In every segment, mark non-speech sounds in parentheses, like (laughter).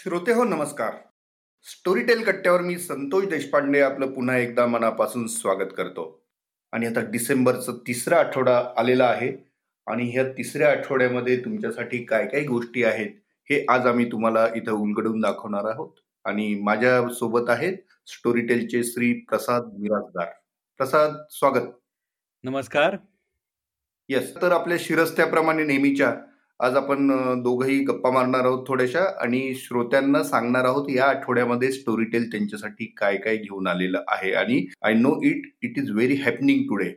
श्रोते हो नमस्कार. स्टोरीटेल कट्ट्यावर मी संतोष देशपांडे आपलं पुन्हा एकदा मनापासून स्वागत करतो. आणि आता डिसेंबरचं तिसरा आठवडा आलेला आहे आणि ह्या तिसऱ्या आठवड्यामध्ये तुमच्यासाठी काय काय गोष्टी आहेत हे आज आम्ही तुम्हाला इथं उलगडून दाखवणार आहोत. आणि माझ्या सोबत आहेत स्टोरीटेलचे श्री प्रसाद मिराजदार प्रसाद स्वागत. नमस्कार. येस तर आपल्या शिरस्त्याप्रमाणे नेहमीच्या आज आपण दोघंही गप्पा मारणार आहोत थोड्याशा आणि श्रोत्यांना सांगणार आहोत या आठवड्यामध्ये स्टोरीटेल त्यांच्यासाठी काय काय घेऊन आलेलं आहे. आणि I know it it is very happening today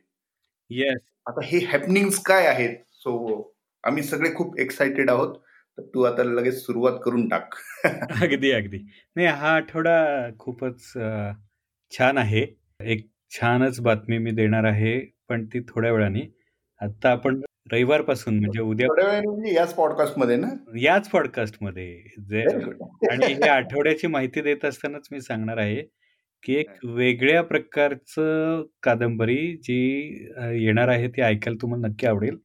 yes आता हे हॅपनिंग्स काय आहेत? सो आम्ही सगळे खूप एक्साइटेड आहोत. तर तू आता लगेच सुरुवात करून टाक. (laughs) अगदी अगदी. नाही हा आठवडा खूपच छान आहे. एक छानच बातमी मी देणार आहे पण ती थोड्या वेळाने. आता आपण रविवारपासून म्हणजे उद्या म्हणजे याच पॉडकास्टमध्ये ना? याच पॉडकास्टमध्ये जे (laughs) आणि हे आठवड्याची माहिती देत असतानाच मी सांगणार आहे की एक वेगळ्या प्रकारचं कादंबरी जी येणार आहे ती ऐकायला तुम्हाला नक्की आवडेल.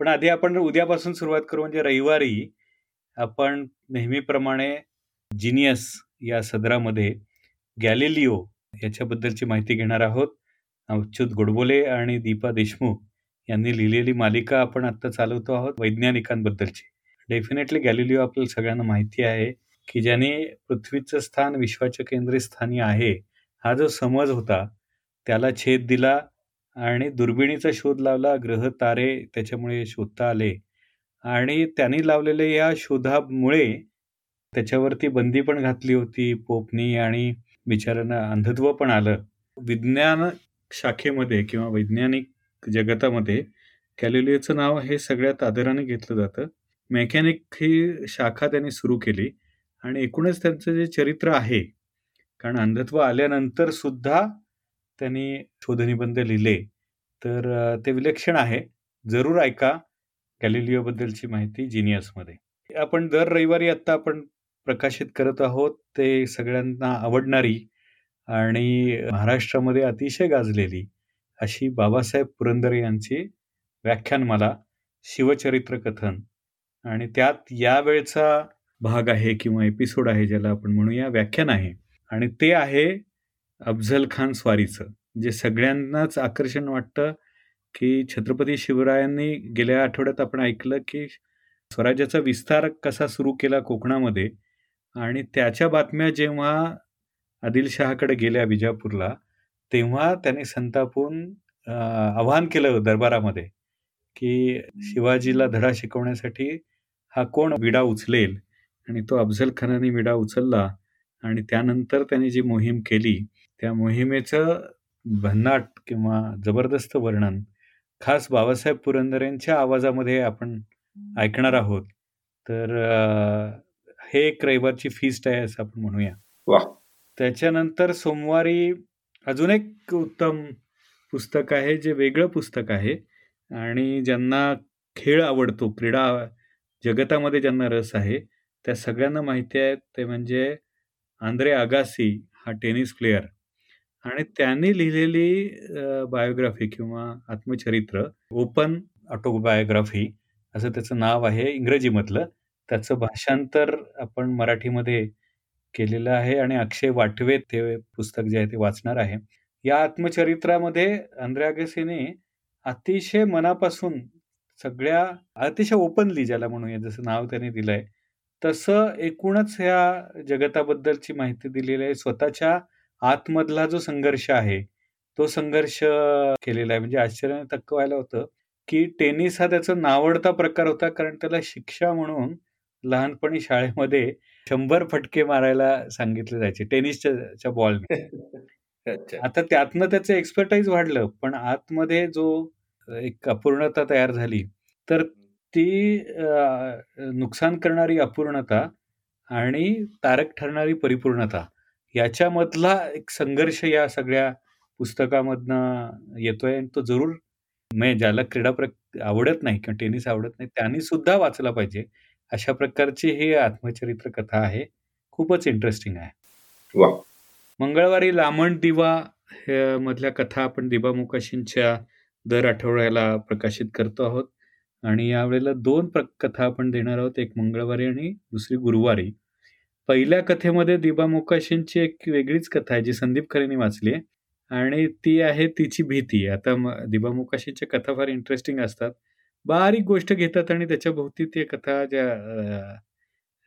पण आधी आपण उद्यापासून सुरुवात करू म्हणजे रविवारी आपण नेहमीप्रमाणे जिनियस या सदरामध्ये गॅलिलिओ याच्याबद्दलची माहिती घेणार आहोत. अच्युत गोडबोले आणि दीपा देशमुख. यांनी लिहिलेली मालिका आपण आत्ता चालवतो आहोत वैज्ञानिकांबद्दलची. डेफिनेटली गॅलिलिओ आपल्याला सगळ्यांना माहिती आहे की ज्याने पृथ्वीचं स्थान विश्वाच्या केंद्रस्थानी आहे हा जो समज होता त्याला छेद दिला आणि दुर्बिणीचा शोध लावला ग्रह तारे त्याच्यामुळे शोधता आले. आणि त्यांनी लावलेल्या या शोधामुळे त्याच्यावरती बंदी पण घातली होती पोपनी आणि बिचाऱ्यांना अंधत्व पण आलं. विज्ञान शाखेमध्ये किंवा वैज्ञानिक जगतामध्ये गॅलिलिओचं नाव हे सगळ्यात आदराने घेतलं जातं. मेकॅनिक ही शाखा त्यांनी सुरू केली आणि एकूणच त्यांचं जे चरित्र आहे कारण अंधत्व आल्यानंतर सुद्धा त्यांनी शोधनिबंध लिहिले. तर ते विलक्षण आहे. जरूर ऐका गॅलिलिओबद्दलची माहिती जिनियसमध्ये. आपण दर रविवारी आत्ता आपण प्रकाशित करत आहोत ते सगळ्यांना आवडणारी आणि महाराष्ट्रामध्ये अतिशय गाजलेली अशी बाबासाहेब पुरंदरे यांची व्याख्यानमाला शिवचरित्र कथन. आणि त्यात या वेळचा भाग आहे किंवा एपिसोड आहे ज्याला आपण म्हणूया व्याख्यान आहे. आणि ते आहे अफझल खान स्वारीचं जे सगळ्यांनाच आकर्षण वाटतं की छत्रपती शिवरायांनी गेल्या आठवड्यात आपण ऐकलं की स्वराज्याचा विस्तार कसा सुरू केला कोकणामध्ये. आणि त्याच्या बातम्या जेव्हा आदिलशहाकडे गेल्या विजापूरला तेव्हा त्याने संतापून अ, आवाहन केलं दरबारामध्ये की शिवाजीला धडा शिकवण्यासाठी हा कोण विडा उचलेल आणि तो अफझल खानाने विडा उचलला आणि त्यानंतर त्यांनी जी मोहीम केली त्या मोहिमेचं भन्नाट किंवा जबरदस्त वर्णन खास बाबासाहेब पुरंदरेंच्या आवाजामध्ये आपण ऐकणार आहोत. तर अ, हे एक रविवारची फीस्ट आहे असं आपण म्हणूया. वा त्याच्यानंतर सोमवारी अजून एक उत्तम पुस्तक आहे जे वेगळं पुस्तक आहे. आणि ज्यांना खेळ आवडतो क्रीडा जगतामध्ये ज्यांना रस आहे त्या सगळ्यांना माहिती आहे ते म्हणजे आंद्रे आगासी हा टेनिस प्लेयर. आणि त्यांनी लिहिलेली बायोग्राफी किंवा आत्मचरित्र ओपन ऑटोबायोग्राफी असं त्याचं नाव आहे इंग्रजीमधलं. त्याचं भाषांतर आपण मराठीमध्ये केलेलं आहे आणि अक्षय वाटवे ते पुस्तक जे आहे ते वाचणार आहे. या आत्मचरित्रामध्ये अंद्र्यागसीने अतिशय मनापासून सगळ्या अतिशय ओपनली ज्याला म्हणूया जसं नाव त्याने दिलंय तसं एकूणच ह्या जगताबद्दलची माहिती दिलेली आहे. स्वतःच्या आतमधला जो संघर्ष आहे तो संघर्ष केलेला आहे. म्हणजे आश्चर्याने तक्क व्हायला होतं की टेनिस हा त्याचा नावडता प्रकार होता कारण त्याला शिक्षा म्हणून लहानपणी शाळेमध्ये शंभर फटके मारायला सांगितले जायचे टेनिसच्या बॉलने. अच्छा. आता त्यातनं त्याचं एक्सपर्टाईज वाढलं पण आतमध्ये जो एक अपूर्णता तयार झाली तर ती नुकसान करणारी अपूर्णता आणि तारक ठरणारी परिपूर्णता याच्यामधला एक संघर्ष या सगळ्या पुस्तकामधनं येतोय आणि तो जरूर म्हणजे ज्याला क्रीडा प्र आवडत नाही किंवा टेनिस आवडत नाही त्यांनी सुद्धा वाचला पाहिजे. अशा प्रकारची ही आत्मचरित्र कथा आहे. खूपच इंटरेस्टिंग आहे. वा मंगळवारी लामण दिवा मधल्या कथा आपण दिबा मुकाशींच्या दर आठवड्याला प्रकाशित करतो आहोत. आणि यावेळेला दोन प्र कथा आपण देणार आहोत. एक मंगळवारी आणि दुसरी गुरुवारी. पहिल्या कथेमध्ये दिबा मोकाशींची एक वेगळीच कथा आहे जी संदीप खरेंनी वाचली आहे. आणि ती आहे तिची भीती. आता दिबा मोकाशींच्या कथा फार इंटरेस्टिंग असतात. बारीक गोष्ट घेतात आणि त्याच्या भोवती ते कथा ज्या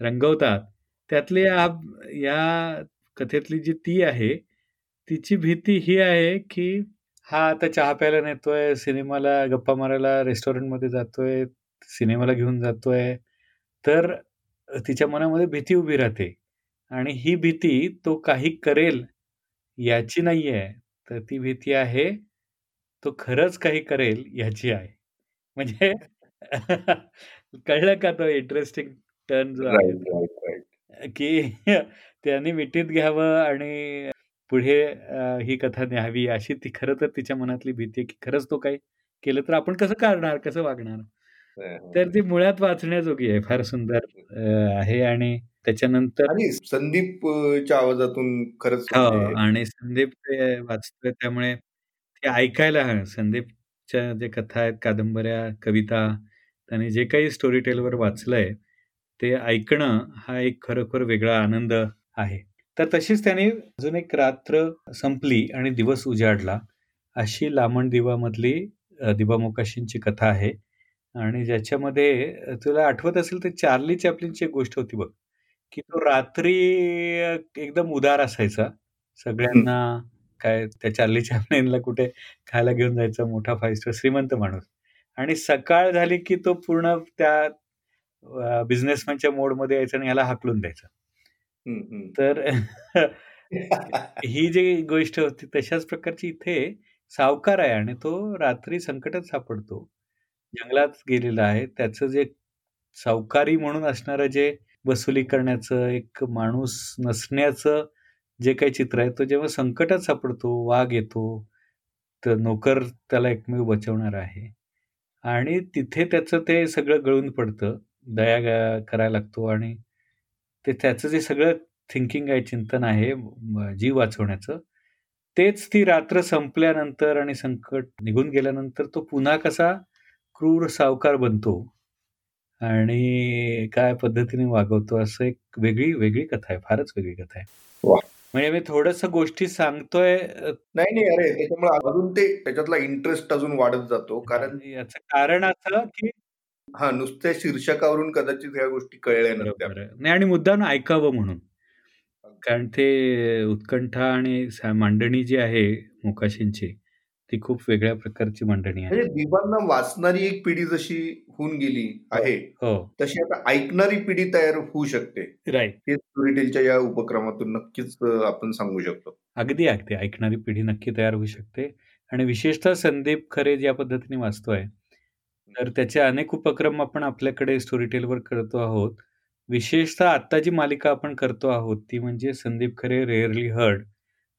रंगवतात. त्यातली या कथेतली जी ती आहे, तिची भीती ही आहे, की हा आता चहा प्यायला नेतोय, सिनेमाला गप्पा मारायला रेस्टॉरंटमध्ये जातोय, सिनेमाला घेऊन जातोय. तर तिच्या मनामध्ये भीती उभी राहते आणि ही भीती तो काही करेल याची नाही आहे तर ती भीती आहे, तो खरंच काही करेल याची आहे. म्हणजे (laughs) कळलं का तो इंटरेस्टिंग टर्न जो आहे की (laughs) त्यांनी मिठीत घ्यावं आणि पुढे ही कथा न्यावी अशी ती खरं तर तिच्या मनातली भीती आहे, की खरंच तो काही केलं तर आपण कसं करणार, कसं वागणार? तर ती मुळात वाचण्याजोगी आहे. फार सुंदर आहे आणि त्याच्यानंतर संदीपच्या आवाजातून खरंच हो आणि संदीप वाचतोय त्यामुळे ते ऐकायला च्या ज्या कथा आहेत, कादंबऱ्या, कविता त्याने जे काही स्टोरी टेलवर वाचलंय, ते ऐकणं हा एक खरोखर वेगळा आनंद आहे. तर तशीच त्याने अजून एक रात्र संपली आणि दिवस उजाडला अशी लामण दिवामधली दिवा मोकाशींची कथा आहे आणि ज्याच्यामध्ये तुला आठवत असेल तर चार्ली चॅपलिनची एक गोष्ट होती बघ, की तो रात्री एकदम उदार असायचा. सगळ्यांना काय त्या चार्ली चॅपलिनला कुठे खायला घेऊन जायचा मोठा फाईव्ह स्टार श्रीमंत माणूस आणि सकाळ झाली की तो पूर्ण त्या बिझनेसमॅनच्या मोडमध्ये यायचा आणि ह्याला हाकलून द्यायचा. तर (laughs) ही जी गोष्ट होती तशाच प्रकारची इथे सावकार आहे आणि तो रात्री संकटात सापडतो. जंगलात गेलेला आहे. त्याचं जे सावकारी म्हणून असणारं जे वसुली करण्याचं एक माणूस नसण्याचं जे काही चित्र आहे, तो जेव्हा संकटात सापडतो, वाघ येतो, तर नोकर त्याला एकमेव बचवणार आहे. आणि तिथे त्याचं ते सगळं गळून पडतं. दया करायला लागतो आणि ते त्याचं जे सगळं थिंकिंग आहे, चिंतन आहे जीव वाचवण्याचं, तेच ती रात्र संपल्यानंतर आणि संकट निघून गेल्यानंतर तो पुन्हा कसा क्रूर सावकार बनतो आणि काय पद्धतीने वागवतो असं एक वेगळी वेगळी कथा आहे. फारच वेगळी कथा आहे. म्हणजे मी थोडस गोष्टी सांगतोय नाही नाही अरे त्याच्यामुळे अजून ते त्याच्यातला इंटरेस्ट अजून वाढत जातो. कारण याचं कारण असं की हा नुसत्या शीर्षकावरून कदाचित ह्या गोष्टी कळल्या नाही आणि मुद्दाम ऐकावं म्हणून. कारण ते उत्कंठा आणि मांडणी जी आहे मोकाशींची ती खूप वेगळ्या प्रकारची मांडणी आहे. म्हणजे दिवांना वाचणारी एक पिढी जशी होऊन गेली आहे हो. तशी आता ऐकणारी पिढी तयार होऊ शकते. राईट हे स्टोरीटेलच्या या उपक्रमातून नक्कीच आपण सांगू शकतो. अगदी अगदी. ऐकणारी पिढी नक्की तयार होऊ शकते. आणि विशेषतः संदीप खरे ज्या पद्धतीने वाचतोय तर त्याचे अनेक उपक्रम आपण आपल्याकडे स्टोरीटेलवर करतो आहोत. विशेषतः आता जी मालिका आपण करतो आहोत ती म्हणजे संदीप खरे रेअरली हर्ड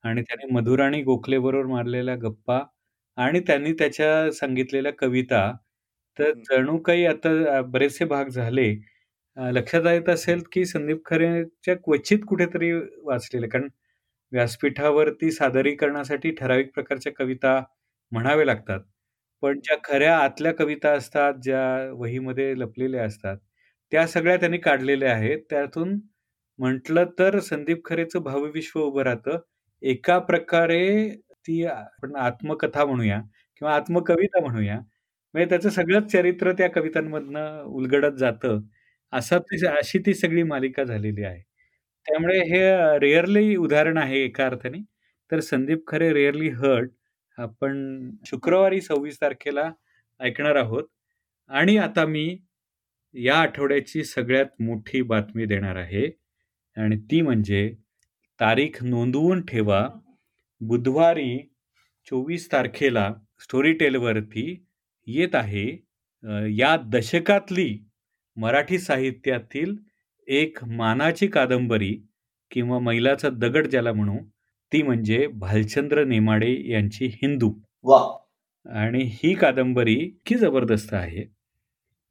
आणि त्याने मधुराणी गोखलेबरोबर मारलेल्या गप्पा आणि त्यांनी त्याच्या सांगितलेल्या कविता तर जणू काही आता बरेचसे भाग झाले. लक्षात येत असेल की संदीप खरेच्या क्वचित कुठेतरी वाचलेले कारण व्यासपीठावरती सादरीकरणासाठी ठराविक प्रकारच्या कविता म्हणावे लागतात. पण ज्या खऱ्या आतल्या कविता असतात ज्या वहीमध्ये लपलेल्या असतात त्या सगळ्या त्यांनी काढलेल्या आहेत. त्यातून म्हटलं तर संदीप खरेचं भावविश्व उभं राहतं. एका प्रकारे ती आपण आत्मकथा म्हणूया किंवा आत्मकविता म्हणूया. म्हणजे त्याचं सगळंच चरित्र त्या कवितांमधनं उलगडत जातं असा ती अशी ती सगळी मालिका झालेली आहे. त्यामुळे हे रेअरली उदाहरण आहे एका अर्थाने. तर संदीप खरे रेअरली हर्ट आपण शुक्रवारी सव्वीस तारखेला ऐकणार आहोत. आणि आता मी या आठवड्याची सगळ्यात मोठी बातमी देणार आहे. आणि ती म्हणजे तारीख नोंदवून ठेवा. बुधवारी चोवीस तारखेला स्टोरी टेलवरती येत आहे या दशकातली मराठी साहित्यातील एक मानाची कादंबरी किंवा मैलाचा दगड ज्याला म्हणू ती म्हणजे भालचंद्र नेमाडे यांची हिंदू. वा. आणि ही कादंबरी इतकी जबरदस्त आहे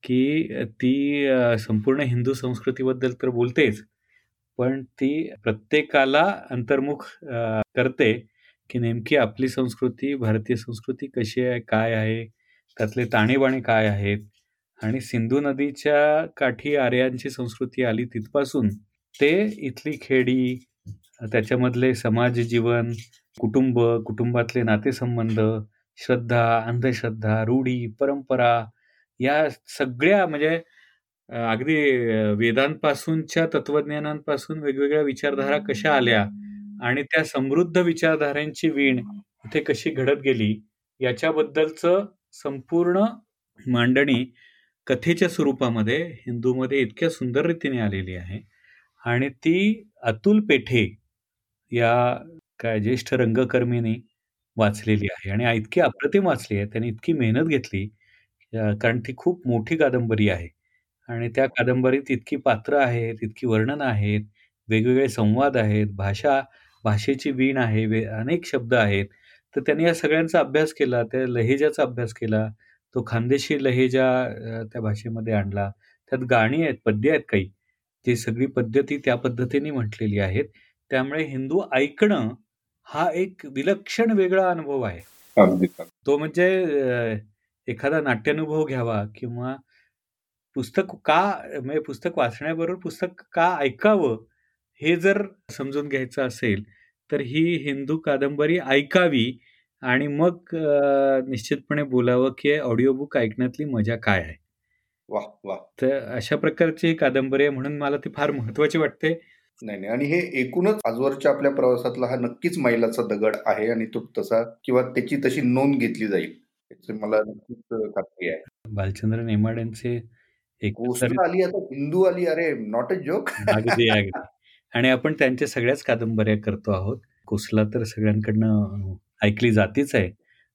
की ती संपूर्ण हिंदू संस्कृतीबद्दल तर बोलतेच पण ती प्रत्येकाला अंतर्मुख करते. की नेमकी आपली संस्कृती भारतीय संस्कृती कशी आहे काय आहे त्यातले ताणेबाणे काय आहेत आणि सिंधू नदीच्या काठी आर्यांची संस्कृती आली तिथपासून ते इथली खेडी, त्याच्यामधले समाज जीवन, कुटुंब, कुटुंबातले नातेसंबंध, श्रद्धा, अंधश्रद्धा, रूढी, परंपरा या सगळ्या म्हणजे अगदी वेदांपासूनच्या तत्वज्ञानांपासून वेगवेगळ्या विचारधारा कशा आल्या आणि त्या समृद्ध विचारधारांची वीण इथे कशी घडत गेली याच्याबद्दलचं संपूर्ण मांडणी कथेच्या स्वरूपामध्ये हिंदूमध्ये इतक्या सुंदर रीतीने आलेली आहे. आणि ती अतुल पेठे या काय ज्येष्ठ रंगकर्मीने वाचलेली आहे. आणि इतकी अप्रतिम वाचली आहे त्यांनी इतकी मेहनत घेतली कारण ती खूप मोठी कादंबरी आहे. आणि त्या कादंबरीत इतकी पात्र आहेत, इतकी वर्णनं आहेत, वेगवेगळे संवाद आहेत, भाषा भाषेची वीण आहे, वे अनेक शब्द आहेत. तर त्यांनी या सगळ्यांचा अभ्यास केला, त्या लहेजाचा अभ्यास केला. तो खानदेशी लहेजा त्या भाषेमध्ये आणला. त्यात गाणी आहेत, पद्य आहेत काही. ती सगळी पद्धती त्या पद्धतीने म्हटलेली आहेत. त्यामुळे हिंदू ऐकणं हा एक विलक्षण वेगळा अनुभव आहे. तो म्हणजे एखादा नाट्यानुभव घ्यावा किंवा पुस्तक का म्हणजे पुस्तक वाचण्याबरोबर पुस्तक का ऐकावं, हे जर समजून घ्यायचं असेल, तर ही हिंदू कादंबरी ऐकावी आणि मग निश्चितपणे बोलावं, की ऑडिओ बुक ऐकण्यातली मजा काय आहे? वाह! वाह! तर अशा प्रकारची कादंबरी आहे म्हणून मला ती फार महत्वाची वाटते. नाही, नाही. आणि हे एकूणच आजवरच्या आपल्या प्रवासातला हा नक्कीच मैलाचा दगड आहे आणि तो तसा किंवा त्याची तशी नोंद घेतली जाईल. मला नक्कीच खात्री आहे. भालचंद्र नेमाड्यांचे एक आली आता हिंदू आली अरे नॉट अ जोक. अगदी, अगदी. आणि आपण त्यांच्या सगळ्याच कादंबऱ्या करतो आहोत. कोसला तर सगळ्यांकडनं ऐकली जातीच आहे.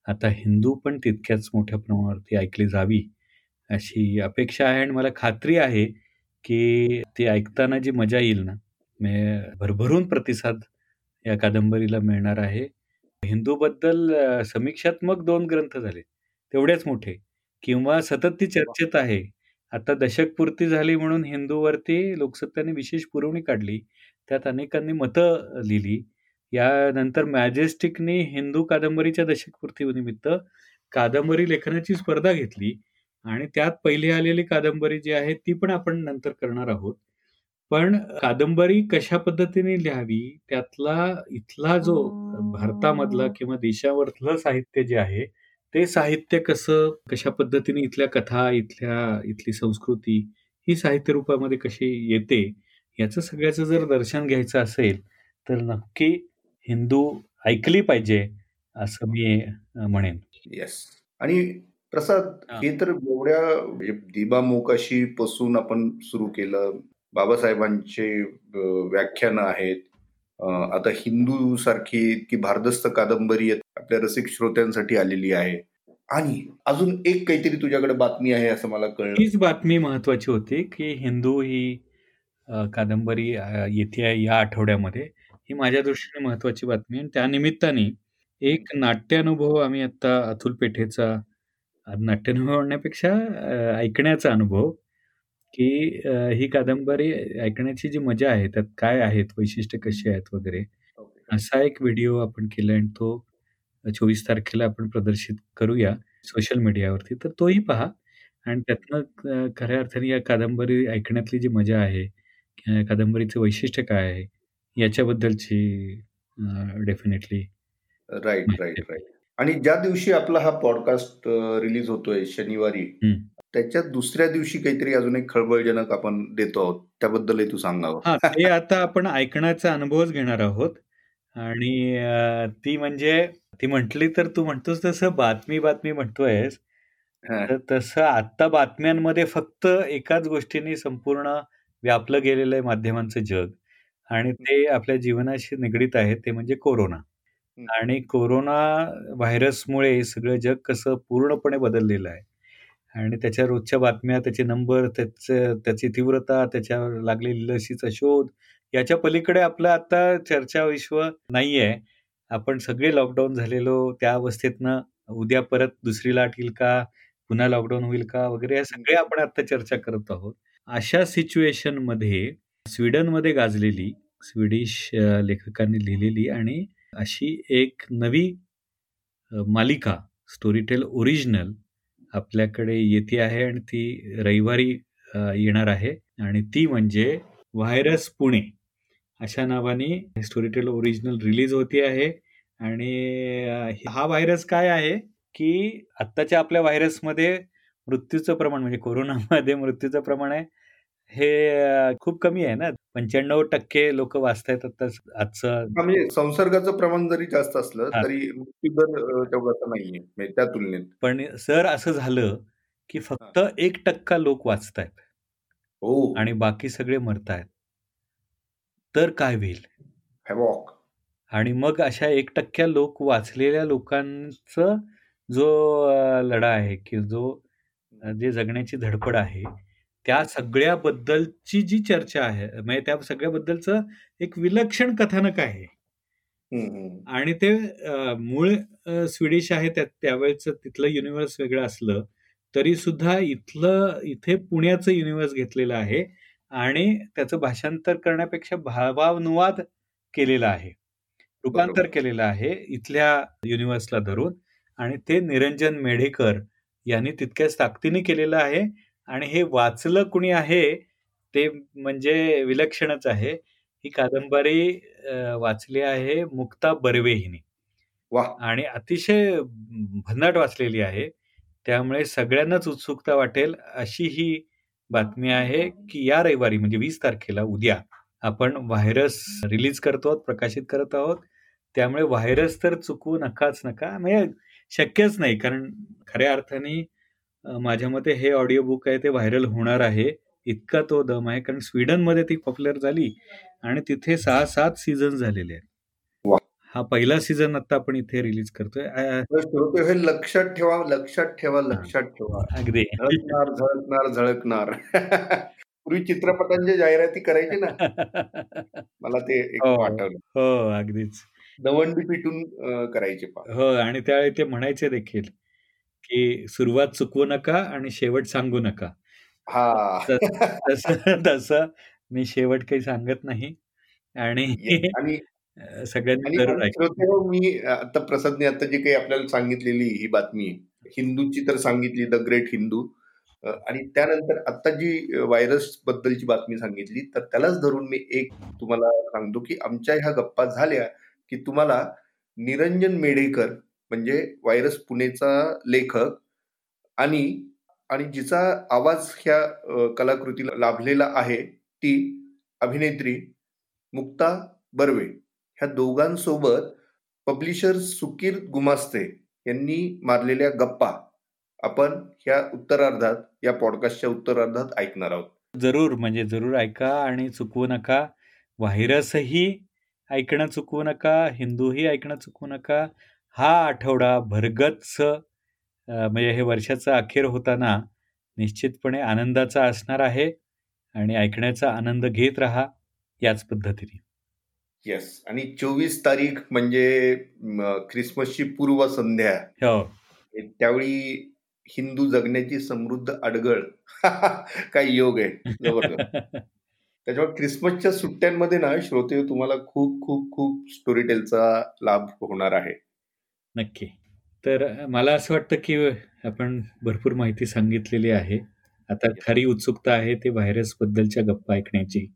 आता हिंदू पण तितक्याच मोठ्या प्रमाणावरती ऐकली जावी, अशी अपेक्षा आहे आणि मला खात्री आहे, की ती ऐकताना जी मजा येईल ना, भरभरून प्रतिसाद या कादंबरीला मिळणार आहे. हिंदूबद्दल समीक्षात्मक दोन ग्रंथ झाले, तेवढेच मोठे किंवा सतत ती चर्चेत आहे. आता दशकपूर्ती झाली म्हणून हिंदूवरती लोकसत्ताने विशेष पुरवणी काढली. त्यात अनेकांनी मतं लिहिली. यानंतर मॅजेस्टिकनी हिंदू कादंबरीच्या दशकपूर्तीनिमित्त कादंबरी लेखनाची स्पर्धा घेतली आणि त्यात पहिली आलेली कादंबरी जी आहे ती पण आपण नंतर करणार आहोत. पण कादंबरी कशा पद्धतीने लिहावी, त्यातला इथला जो भारतामधला किंवा देशावरलं साहित्य जे आहे ते साहित्य कसं, कशा पद्धतीने इथल्या कथा, इथल्या इथली संस्कृती ही साहित्य रूपामध्ये कशी येते, याचं सगळ्याचं जर दर्शन घ्यायचं असेल, तर नक्की हिंदू ऐकली पाहिजे, असं मी म्हणेन. येस. आणि प्रसाद हे तर एवढ्या म्हणजे दिबामोकाशी पासून आपण सुरू केलं. बाबासाहेबांचे व्याख्यानं आहेत. आता हिंदू सारखी इतकी भारदस्त कादंबरी आपल्या रसिक श्रोत्यांसाठी आलेली आहे आणि अजून एक काहीतरी तुझ्याकडे बातमी आहे असं मला कळलं हीच बातमी महत्वाची होती की हिंदू ही कादंबरी येते या आठवड्यामध्ये ही माझ्या दृष्टीने महत्वाची बातमी आणि त्या निमित्ताने एक नाट्यानुभव आम्ही आता अतुल पेठेचा नाट्यानुभव म्हणण्यापेक्षा ऐकण्याचा अनुभव की ही कादंबरी ऐकण्याची जी मजा आहे त्यात काय आहेत वैशिष्ट्य कशी आहेत वगैरे असा एक व्हिडिओ आपण केला आणि तो चोवीस तारखेला आपण प्रदर्शित करूया सोशल मीडियावरती. तर तोही पहा. आणि त्यातनं खऱ्या अर्थाने या कादंबरी ऐकण्यातली जी मजा आहे कादंबरीचं वैशिष्ट्य काय आहे? याच्याबद्दलची डेफिनेटली राईट राईट राईट. आणि ज्या दिवशी आपला हा पॉडकास्ट रिलीज होतोय शनिवारी त्याच्या दुसऱ्या दिवशी काहीतरी अजून एक खळबळजनक आपण देतो आहोत. त्याबद्दलही तू सांगावं. ते आता आपण ऐकण्याचा अनुभवच घेणार आहोत. आणि ती म्हणजे ती म्हटली तर तू म्हणतोस तसं बातमी बातमी म्हणतोयस. तर तसं आता बातम्यांमध्ये फक्त एकाच गोष्टीने संपूर्ण व्यापलं गेलेलं आहे माध्यमांचं जग. आणि ते आपल्या जीवनाशी निगडीत आहे ते म्हणजे कोरोना. आणि कोरोना व्हायरसमुळे सगळं जग कसं पूर्णपणे बदललेलं आहे. आणि त्याच्या रोजच्या बातम्या त्याचे नंबर त्याचं त्याची तीव्रता त्याच्यावर लागलेली लसीचा शोध याच्या पलीकडे आपलं आता चर्चा विश्व नाहीये. आपण सगळे लॉकडाऊन झालेलो त्या अवस्थेतनं उद्या परत दुसरी लाट येईल का? पुन्हा लॉकडाऊन होईल का? वगैरे या सगळे आपण आता चर्चा करत आहोत. अशा सिच्युएशनमध्ये स्वीडनमध्ये गाजलेली स्वीडिश लेखकांनी लिहिलेली आणि अशी एक नवी मालिका स्टोरीटेल ओरिजिनल आपल्याकडे येते आहे आणि ती रविवारी येणार आहे. आणि ती म्हणजे व्हायरस पुणे. अशा नावाने स्टोरीटेल ओरिजिनल रिलीज होती आहे. आणि हा व्हायरस काय आहे की आत्ताच्या आपल्या व्हायरसमध्ये मृत्यूचं प्रमाण म्हणजे कोरोनामध्ये मृत्यूचं प्रमाण आहे हे खूप कमी आहे ना? पंच्याण्णव टक्के लोक वाचतायत आता आजचं. म्हणजे संसर्गाचं प्रमाण जरी जास्त असलं तरी तेवढा नाहीये म्हणजे त्या तुलनेत. पण सर असं झालं की फक्त एक टक्का लोक वाचतायत. हो. आणि बाकी सगळे मरतायत. तर काय होईल? आणि मग अशा एक टक्क्या लोक वाचलेल्या लोकांचं जो लढा आहे की जो जे जगण्याची धडपड आहे त्या सगळ्याबद्दलची जी चर्चा आहे म्हणजे त्या सगळ्याबद्दलचं एक विलक्षण कथानक आहे. आणि ते मूळ स्वीडिश आहे त्या त्यावेळेचं तिथलं युनिव्हर्स वेगळं असलं तरी सुद्धा इथलं इथे पुण्याचं युनिव्हर्स घेतलेलं आहे आणि त्याचं भाषांतर करण्यापेक्षा भावानुवाद केलेला आहे. रूपांतर केलेलं आहे इथल्या युनिव्हर्सला धरून आणि ते निरंजन मेढेकर यांनी तितक्याच ताकदीने केलेलं आहे. आणि हे वाचलं कुणी आहे ते म्हणजे विलक्षणच आहे. ही कादंबरी वाचली आहे मुक्ता बर्वे हिने. आणि अतिशय भन्नाट वाचलेली आहे. त्यामुळे सगळ्यांनाच उत्सुकता वाटेल अशी ही बातमी आहे की या रविवारी म्हणजे वीस तारखेला उद्या आपण व्हायरस रिलीज करतो आहोत प्रकाशित करत आहोत. त्यामुळे व्हायरस तर चुकवू नकाच नका. म्हणजे शक्यच नाही. कारण खऱ्या अर्थाने माझ्या मते हे ऑडिओ बुक आहे ते व्हायरल होणार आहे. इतका तो दम आहे. कारण स्वीडनमध्ये ती पॉप्युलर झाली आणि तिथे सहा सात सीझन झालेले आहेत. हा पहिला सीझन आता आपण इथे रिलीज करतोय. हे लक्षात ठेवा लक्षात ठेवा लक्षात ठेवा. अगदी. झळकणार झळकणार झळकणार. पूर्वी चित्रपटांच्या जाहिराती करायची ना? (laughs) मला ते आठवलं हो अगदीच. दवंडी पिटून करायचे हो आणि त्यावेळी ते म्हणायचे देखील की सुरुवात चुकवू नका आणि शेवट सांगू नका. हा. तस मी शेवट काही सांगत नाही आणि सगळ्यांनी मी आता प्रसादने आता जी काही आपल्याला सांगितलेली ही बातमी हिंदूची तर सांगितली द ग्रेट हिंदू. आणि त्यानंतर आता जी व्हायरस बद्दलची बातमी सांगितली तर त्यालाच धरून मी एक तुम्हाला सांगतो की आमच्या ह्या गप्पा झाल्या की तुम्हाला निरंजन मेढेकर म्हणजे व्हायरस पुणेचा लेखक आणि आणि जिचा आवाज ह्या कलाकृतीला लाभलेला आहे ती अभिनेत्री मुक्ता बर्वे. ह्या दोघांसोबत पब्लिशर सुकीर गुमास्ते यांनी मारलेल्या गप्पा आपण ह्या उत्तरार्धात या पॉडकास्टच्या उत्तरार्धात ऐकणार आहोत. जरूर म्हणजे जरूर ऐका आणि चुकवू नका. व्हायरसही ऐकणं चुकवू नका हिंदूही ऐकणं चुकवू नका. हा आठवडा भरगच्च म्हणजे हे वर्षाचा अखेर होताना निश्चितपणे आनंदाचा असणार आहे आणि ऐकण्याचा आनंद घेत राहा याच पद्धतीने. येस आणि चोवीस तारीख म्हणजे ख्रिसमसची पूर्व संध्या हो त्यावेळी हिंदू जगण्याची समृद्ध अडगळ. (laughs) काही योग आहे. (laughs) त्याच्यामुळे ख्रिसमसच्या सुट्ट्यांमध्ये ना श्रोते तुम्हाला खूप खूप खूप स्टोरी टेलचा लाभ होणार आहे. नक्की. तर मला असं वाटतं की आपण भरपूर माहिती सांगितलेली आहे. आता खरी उत्सुकता आहे ते व्हायरस बद्दलच्या गप्पा ऐकण्याची.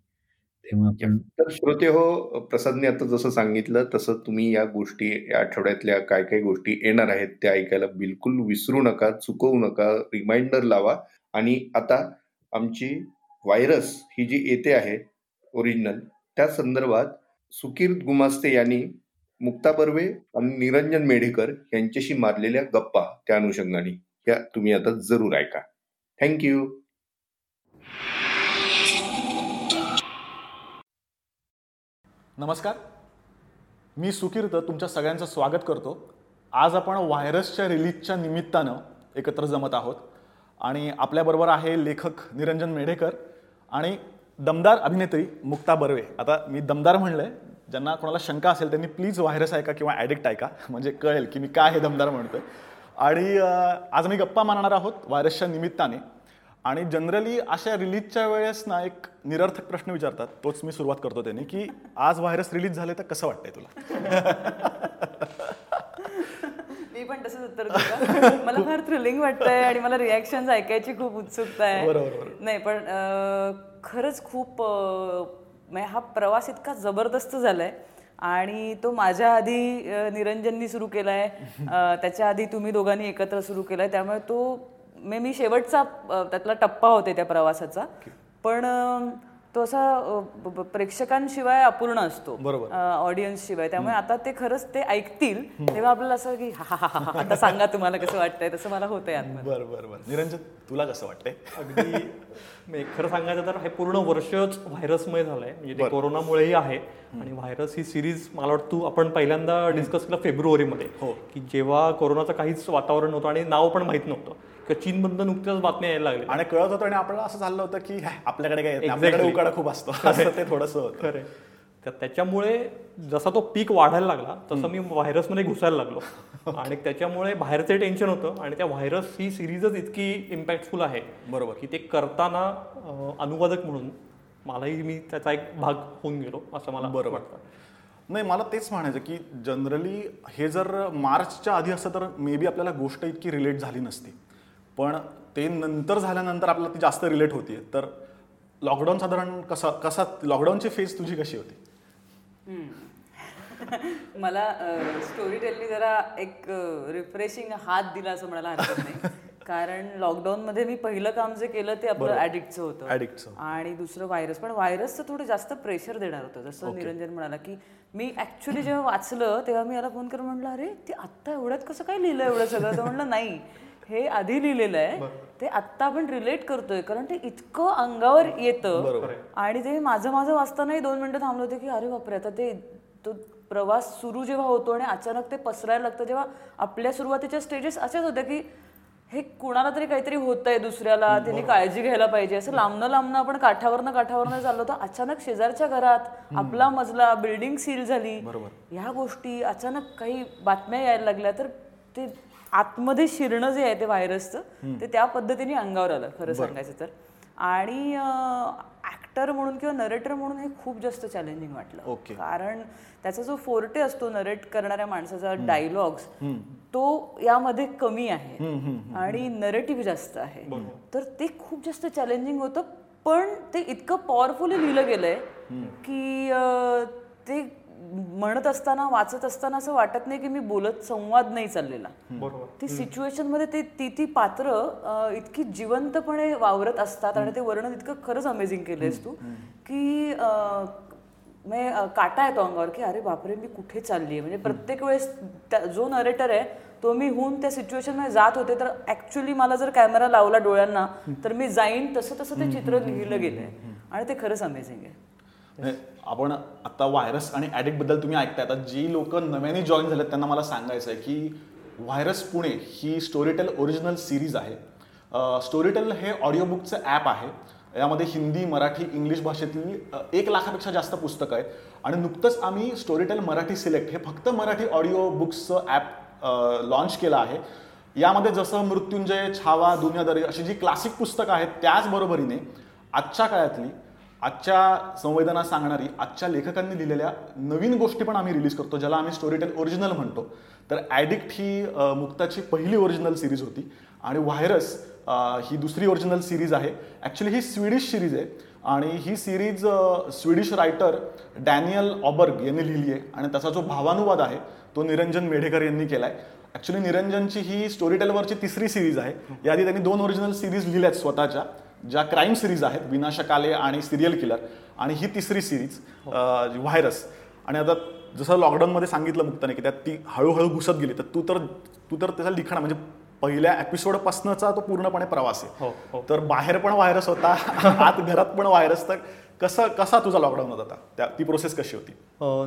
तेव्हा आपण तर श्रोते हो प्रसादने आता जसं सांगितलं तसं तुम्ही या गोष्टी या आठवड्यातल्या काय काय गोष्टी येणार आहेत त्या ऐकायला बिलकुल विसरू नका चुकवू नका रिमाइंडर लावा. आणि आता आमची व्हायरस ही जी येते आहे ओरिजिनल त्या संदर्भात सुकीर्त गुमास्ते यांनी मुक्ता बर्वे आणि निरंजन मेढेकर यांच्याशी मारलेल्या गप्पा त्या अनुषंगाने. या तुम्ही आता जरूर ऐका. थँक्यू नमस्कार. मी सुकीर्त तुमच्या सगळ्यांचं स्वागत करतो. आज आपण व्हायरसच्या रिलीजच्या निमित्तानं एकत्र जमत आहोत. आणि आपल्याबरोबर आहे लेखक निरंजन मेढेकर. आणि दमदार अभिनेत्री मुक्ता बर्वे. आता मी दमदार म्हणलंय. ज्यांना कोणाला शंका असेल त्यांनी प्लीज व्हायरस ऐका किंवा ॲडिक्ट ऐका. म्हणजे कळेल की मी काय हे दमदार म्हणतोय. आणि आज मी गप्पा मारणार आहोत व्हायरसच्या निमित्ताने. आणि जनरली अशा रिलीजच्या वेळेस ना एक निरर्थक प्रश्न विचारतात. तोच मी सुरुवात करतो त्यांनी की आज व्हायरस रिलीज झाले तर कसं वाटतंय तुला? (laughs) मी पण तसंच उत्तर (laughs) मला फार थ्रिलिंग वाटतंय आणि मला रिॲक्शन ऐकायची खूप उत्सुकता आहे. नाही पण खरंच खूप म्हणजे हा प्रवास इतका जबरदस्त झालाय आणि तो माझ्या आधी निरंजननी सुरू केलाय. त्याच्या आधी तुम्ही दोघांनी एकत्र सुरू केलाय. त्यामुळे तो मे मी शेवटचा त्यातला टप्पा होते त्या प्रवासाचा. पण तो असा प्रेक्षकांशिवाय अपूर्ण असतो. बरोबर. ऑडियन्स शिवाय त्यामुळे आता ते खरंच ते ऐकतील तेव्हा आपल्याला असं की हा, हा, हा, हा, हा, आता सांगा तुम्हाला कसं वाटतंय. तसं मला होतंय आतमध्ये. बरं बरं बरं. निरंजन तुला कसं वाटतंय? अगदी खरं सांगायचं तर हे पूर्ण वर्षच व्हायरसमय झालंय. म्हणजे ते कोरोनामुळेही आहे. आणि व्हायरस ही सिरीज मला वाटतं आपण पहिल्यांदा डिस्कस केलं फेब्रुवारीमध्ये हो. की जेव्हा कोरोनाचं काहीच वातावरण नव्हतं आणि नाव पण माहीत नव्हतं. किंवा चीनमधनं नुकत्याच बातम्या यायला लागल्या. आणि कळत होतं आणि आपल्याला असं झालं होतं की "ह्या, आपल्याकडे काय. आपल्याकडे उकाडा खूप असतो. असं ते थोडंसं खरंय. तर त्याच्यामुळे जसा तो पीक वाढायला लागला तसं मी व्हायरसमध्ये घुसायला लागलो. (laughs) आणि त्याच्यामुळे बाहेरचे टेन्शन होतं आणि त्या व्हायरस ही सिरीजच इतकी इम्पॅक्टफुल आहे बरोबर. की ते करताना अनुवादक म्हणून मलाही मी त्याचा एक भाग होऊन गेलो असं मला बरोबर. वाटतं. नाही मला तेच म्हणायचं की जनरली हे जर मार्चच्या आधी असतं तर मे बी आपल्याला गोष्ट इतकी रिलेट झाली नसती. पण ते नंतर झाल्यानंतर आपल्याला ती जास्त रिलेट होती तर लॉकडाऊन साधारण कसा कसा लॉकडाऊनची फेज तुझी कशी होती? (laughs) मला स्टोरी टेलनी जरा एक रिफ्रेशिंग हात दिला असं म्हणायला हरकत नाही. (laughs) कारण लॉकडाऊन मध्ये मी पहिलं काम जे केलं ते आपलं ऍडिक्टचं होतं. Addictचं. आणि दुसरं व्हायरस पण व्हायरसचं थोडं जास्त प्रेशर देणार होतं. जसं निरंजन म्हणाला की मी ऍक्च्युली जेव्हा वाचलं तेव्हा मी याला फोन करून म्हणलं अरे ते आत्ता एवढ्यात कसं काय लिहिलं एवढं सगळं? तर म्हणलं नाही. हे आधी लिहिलेलं आहे. ते आत्ता आपण रिलेट करतोय. कारण ते इतकं अंगावर येतं. आणि ते माझं माझं वाचतानाही दोन मिनिटं थांबलं होते की अरे बापरे आता ते तो प्रवास सुरू जेव्हा होतो आणि अचानक ते पसरायला लागतं जेव्हा आपल्या सुरुवातीच्या स्टेजेस अशाच होत्या की हे कुणाला तरी काहीतरी होतंय दुसऱ्याला. त्यांनी काळजी घ्यायला पाहिजे. असं लांबनं लांबनं आपण काठावरनं काठावरनं चाललो होतो. अचानक शेजारच्या घरात आपला मजला बिल्डिंग सील झाली. ह्या गोष्टी अचानक काही बातम्या यायला लागल्या. तर ते आतमध्ये शिरणं जे आहे ते व्हायरसचं ते त्या पद्धतीने अंगावर आलं खरं सांगायचं तर. आणि ऍक्टर म्हणून किंवा नरेटर म्हणून हे खूप जास्त चॅलेंजिंग वाटलं. Okay. कारण त्याचा जो फोर्टे असतो नरेट करणाऱ्या माणसाचा डायलॉग्स तो यामध्ये कमी आहे. आणि नरेटिव्ह जास्त आहे. तर ते खूप जास्त चॅलेंजिंग होतं पण ते इतकं पॉवरफुली लिहिलं गेलंय की ते म्हणत असताना वाचत असताना असं वाटत नाही की मी बोलत संवाद नाही चाललेला. बरोबर. ती सिच्युएशनमध्ये ते ती ती पात्र इतकी जिवंतपणे वावरत असतात आणि ते वर्णन इतकं खरंच अमेझिंग केलंयस तू की म्हणजे काटा येतो अंगावर की अरे बापरे मी कुठे चालली म्हणजे प्रत्येक वेळेस जो नरेटर आहे तो मी होऊन त्या सिच्युएशनमध्ये जात होते तर ऍक्च्युली मला जर कॅमेरा लावला डोळ्यांना तर मी जाईन तसं तसं ते चित्र लिहिलं गेलंय. आणि ते खरंच अमेझिंग आहे. आपण आता व्हायरस आणि ॲडिक्टबद्दल तुम्ही ऐकताय. आता जी लोक नव्याने जॉईन झालेत त्यांना मला सांगायचं आहे की व्हायरस पुणे ही स्टोरीटेल ओरिजिनल सिरीज आहे. स्टोरीटेल हे ऑडिओबुकचं ॲप आहे. यामध्ये हिंदी मराठी इंग्लिश भाषेतील एक लाखापेक्षा जास्त पुस्तकं आहेत. आणि नुकतंच आम्ही स्टोरीटेल मराठी सिलेक्ट हे फक्त मराठी ऑडिओ बुक्सचं ॲप लॉन्च केलं आहे. यामध्ये जसं मृत्युंजय छावा दुनियादारी अशी जी क्लासिक पुस्तकं आहेत त्याचबरोबरीने आजच्या काळातली आजच्या संवेदना सांगणारी आजच्या लेखकांनी लिहिलेल्या नवीन गोष्टी पण आम्ही रिलीज करतो ज्याला आम्ही स्टोरीटेल ओरिजिनल म्हणतो. तर ॲडिक्ट ही मुक्ताची पहिली ओरिजिनल सिरीज होती आणि व्हायरस ही दुसरी ओरिजिनल सिरीज आहे. ॲक्च्युली ही स्वीडिश सिरीज आहे आणि ही series Swedish writer Daniel Aberg यांनी लिहिली आहे आणि त्याचा जो भावानुवाद आहे तो निरंजन मेढेकर यांनी केला आहे ॲक्च्युली निरंजनची ही स्टोरीटेलवरची तिसरी सिरीज आहे. याआधी त्यांनी दोन ओरिजिनल सिरीज लिहिल्यात स्वतःच्या. ज्या क्राईम सिरीज आहेत विनाशकाले आणि सिरियल किलर आणि ही तिसरी सिरीज व्हायरस आणि आता जसं लॉकडाऊनमध्ये सांगितलं मुक्ताने की त्यात ती हळूहळू घुसत गेली तर तू तर तू तर त्याचा लिखाण म्हणजे पहिल्या एपिसोडपासनचा तो पूर्णपणे प्रवास हो, आहे. हो. तर बाहेर पण व्हायरस होता (laughs) आत घरात पण व्हायरस तर कसं कसा तुझा लॉकडाऊन होता त्या ती प्रोसेस कशी होती?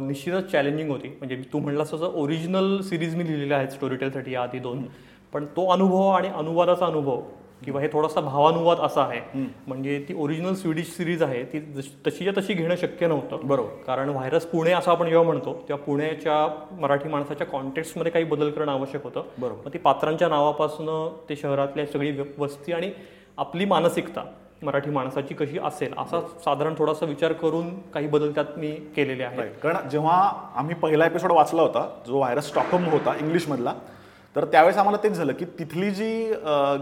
निश्चितच चॅलेंजिंग होती. म्हणजे तू म्हणलास तसं ओरिजिनल सिरीज मी लिहिलेल्या आहेत स्टोरीटेलसाठी या आधी दोन. पण तो अनुभव आणि अनुवादाचा अनुभव किंवा हे थोडासा भावानुवाद असा आहे. म्हणजे ती ओरिजिनल स्वीडिश सिरीज आहे. ती तशीच्या तशी घेणं शक्य नव्हतं. बरोबर. कारण व्हायरस पुणे असं आपण जेव्हा म्हणतो तेव्हा पुण्याच्या मराठी माणसाच्या कॉन्टेक्स्टमध्ये काही बदल करणं आवश्यक होतं. बरोबर. ती पात्रांच्या नावापासून ते शहरातल्या सगळी वस्ती आणि आपली मानसिकता मराठी माणसाची कशी असेल असा साधारण थोडासा विचार करून काही बदल त्यात मी केलेले आहेत. राईट कारण जेव्हा आम्ही पहिला एपिसोड वाचला होता जो व्हायरस स्टॉकहोम होता इंग्लिशमधला तर त्यावेळेस आम्हाला तेच झालं की तिथली जी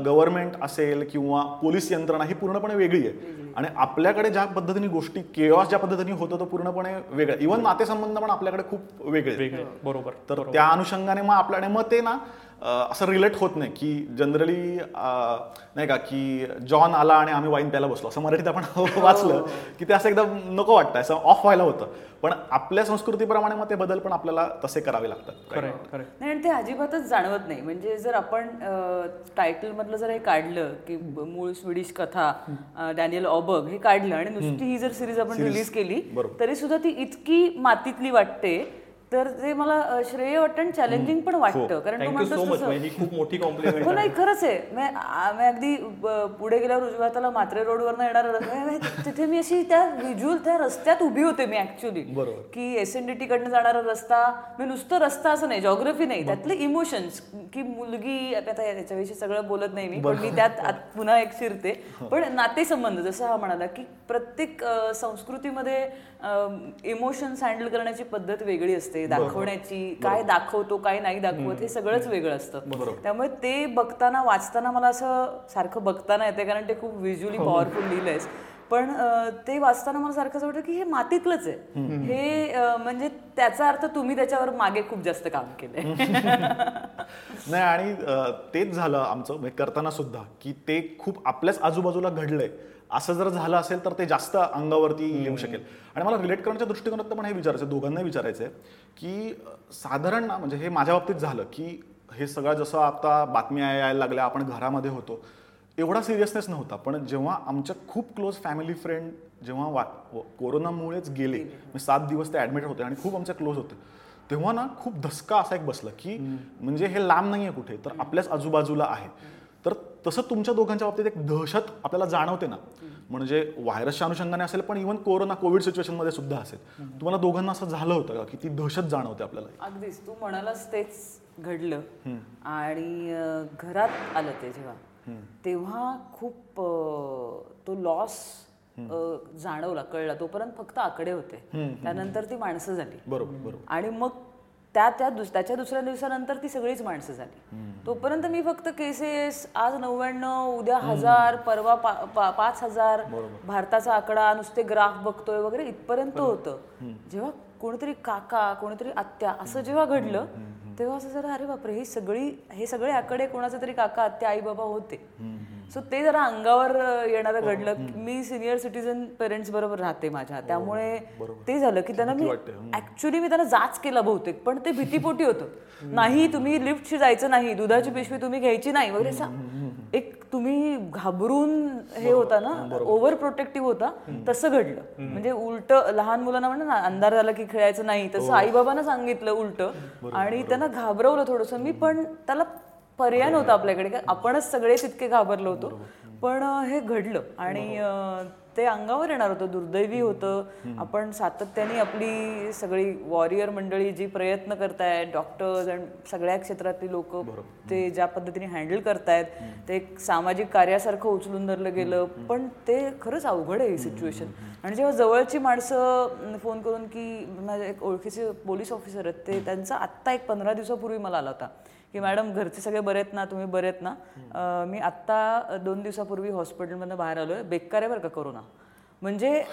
गव्हर्नमेंट असेल किंवा पोलीस यंत्रणा ही पूर्णपणे वेगळी आहे. आणि आपल्याकडे ज्या पद्धतीने गोष्टी केऑस ज्या पद्धतीने होतं तो पूर्णपणे वेगळं इव्हन नातेसंबंध पण आपल्याकडे खूप वेगळे. वेगळे बरोबर तर त्या अनुषंगाने मग आपल्याकडे मग ते ना असं रिलेट होत नाही की जनरली नाही का की जॉन आला आणि आम्ही वाईन प्यायला बसलो. असं मराठीत आपण (laughs) वाचलं की ते असं एकदम नको वाटतं असं ऑफ व्हायला होतं. पण आपल्या संस्कृतीप्रमाणे मग ते बदल पण आपल्याला तसे करावे लागतात. नाही आणि ते अजिबातच जाणवत नाही. म्हणजे जर आपण टायटल मधलं जर हे काढलं की मूळ स्वीडिश कथा डॅनियल ऑबर्ग हे काढलं आणि नुसती ही जर सिरीज आपण रिलीज केली तरी सुद्धा ती इतकी मातीतली वाटते तर ते मला श्रेय वाटतं आणि चॅलेंजिंग पण वाटतं कारण तू म्हणतोस तसं. म्हणजे ही खूप मोठी कॉम्प्लिमेंट हो नाही खरंच आहे. मी अगदी पुढे गेल्यावर उजव्या हाताला मात्रे रोडवरनं येणार तिथे मी अशी त्या विज्युअल त्या रस्त्यात उभी होते मी ऍक्च्युली की एस एन डी टी कडनं जाणारा रस्ता मी नुसतं रस्ता असं नाही जॉग्रफी नाही त्यातले इमोशन्स की मुलगी आता याच्याविषयी सगळं बोलत नाही मी पण मी त्यात (laughs) पुन्हा एक शिरते. पण नातेसंबंध जसं हा म्हणाला की प्रत्येक संस्कृतीमध्ये इमोशन्स हँडल करण्याची पद्धत वेगळी असते. दाखवण्याची काय दाखवतो काय नाही दाखवत हे सगळंच वेगळं असतं. त्यामुळे ते बघताना वाचताना मला असं सारखं बघताना येते कारण ते खूप व्हिज्युअली पॉवरफुल लिहिलंयस पण ते वाचताना मला सारखं असं वाटतं की हे मातीतलंच आहे. हे म्हणजे त्याचा अर्थ तुम्ही त्याच्यावर मागे खूप जास्त काम केलंय. (laughs) नाही आणि तेच झालं आमचं म्हणजे करताना सुद्धा की ते खूप आपल्याच आजूबाजूला घडलंय. असं जर झालं असेल तर ते जास्त अंगावरती येऊ शकेल. आणि मला रिलेट करण्याच्या दृष्टिकोनात पण हे विचारायचं आहे, दोघांनाही विचारायचं आहे की साधारण ना म्हणजे हे माझ्या बाबतीत झालं की हे सगळं जसं आता बातम्या यायला लागल्या आपण घरामध्ये होतो एवढा सिरियसनेस नव्हता. पण जेव्हा आमच्या खूप क्लोज फॅमिली फ्रेंड जेव्हा वा व- कोरोनामुळेच गेले म्हणजे सात दिवस ते ॲडमिट होते आणि खूप आमच्या क्लोज होते. तेव्हा ना खूप धसका असा एक बसला की म्हणजे हे लांब नाही आहे कुठे तर आपल्याच आजूबाजूला आहे. तर तसं तुमच्या दोघांच्या बाबतीत एक दहशत आपल्याला जाणवते ना. म्हणजे व्हायरसच्या अनुषंगाने असेल पण इव्हन कोरोना कोविड सिच्युएशनमध्ये सुद्धा असेल. तुम्हाला दोघांना असं झालं होतं का? की ती दहशत जाणवते आपल्याला? अगदीच. तू म्हणालास तेच घडलं. आणि घरात आलं ते जेव्हा तेव्हा खूप तो लॉस जाणवला कळला. तोपर्यंत फक्त आकडे होते. त्यानंतर ती माणसं झाली. बरोबर बरोबर. आणि मग त्या त्या दुस त्याच्या दुसऱ्या दिवसानंतर ती सगळीच माणसं झाली. तोपर्यंत मी फक्त केसेस आज नव्याण्णव उद्या हजार परवा पा- पा- पाच हजार भारताचा आकडा नुसते ग्राफ बघतोय वगैरे इथपर्यंत होतं. जेव्हा कोणीतरी काका कोणीतरी आत्या असं जेव्हा घडलं तेव्हा असं जरा अरे बापरे ही सगळी हे सगळे आकडे कोणाचे तरी काका आत्या आई बाबा होते सो ते जरा अंगावर येणारं घडलं. मी सिनियर सिटीजन पेरेंट्स बरोबर राहते माझ्या. त्यामुळे ते झालं की त्यांना मी ऍक्च्युली मी त्यांना जाच केला बहुतेक पण ते भीतीपोटी होतं. नाही तुम्ही लिफ्टशी जायचं नाही दुधाची पिशवी तुम्ही घ्यायची नाही वगैरे असं एक तुम्ही घाबरून हे होता ना ओव्हर प्रोटेक्टिव्ह होता तसं घडलं. म्हणजे उलट लहान मुलांना म्हणा ना अंधार झाला की खेळायचं नाही तसं आई बाबांना सांगितलं उलट. आणि त्यांना घाबरवलं थोडंसं. मी पण त्याला पर्याय नव्हता आपल्याकडे आपणच सगळे तितके घाबरलो होतो. पण हे घडलं आणि अं, ते अंगावर येणार होतं दुर्दैवी होतं. आपण सातत्याने आपली सगळी वॉरियर मंडळी जी प्रयत्न करतायत डॉक्टर्स आणि सगळ्या क्षेत्रातली लोक ते ज्या पद्धतीने हँडल करतायत ते एक सामाजिक कार्यासारखं उचलून धरलं गेलं. पण ते खरंच अवघड आहे ही सिच्युएशन. आणि जेव्हा जवळची माणसं फोन करून की माझे एक ओळखीचे पोलीस ऑफिसर आहेत ते त्यांचा आत्ता एक पंधरा दिवसापूर्वी मला आला होता. की मॅडम घरचे सगळे बरे आहेत ना? तुम्ही बरे आहेत ना? मी आत्ता दोन दिवसापूर्वी हॉस्पिटलमधनं बाहेर आलोय. बेकार आहे बरं का कोरोना. म्हणजे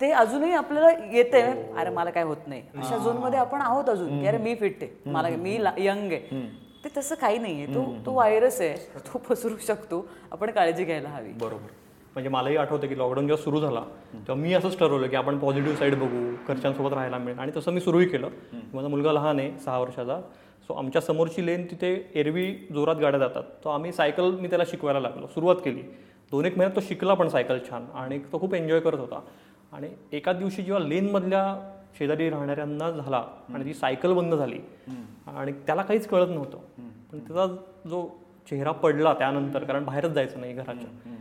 ते अजूनही आपल्याला येते अरे मला काय होत नाही. अशा झोनमध्ये आपण आहोत अजून. की अरे मी फिट आहे. मला मी यंग आहे. ते तसं काही नाहीये. तो तो व्हायरस आहे. तो पसरू शकतो. आपण काळजी घ्यायला हवी. बरोबर. म्हणजे मलाही आठवतं की लॉकडाऊन जेव्हा सुरू झाला तेव्हा मी असंच ठरवलं की आपण पॉझिटिव्ह साईड बघू घरच्यांसोबत राहायला मिळेल. आणि तसं मी सुरूही केलं. माझा मुलगा लहान आहे सहा वर्षाचा. सो आमच्या समोरची लेन तिथे एरवी जोरात गाड्या जातात. तो आम्ही सायकल मी त्याला शिकवायला लागलो. सुरुवात केली. दोन एक महिन्यात तो शिकला पण सायकल छान आणि तो खूप एन्जॉय करत होता. आणि एका दिवशी जेव्हा लेनमधल्या शेजारी राहणाऱ्यांना झाला आणि ती सायकल बंद झाली आणि त्याला काहीच कळत नव्हतं. पण त्याचा जो चेहरा पडला त्यानंतर कारण बाहेरच जायचं नाही घराच्या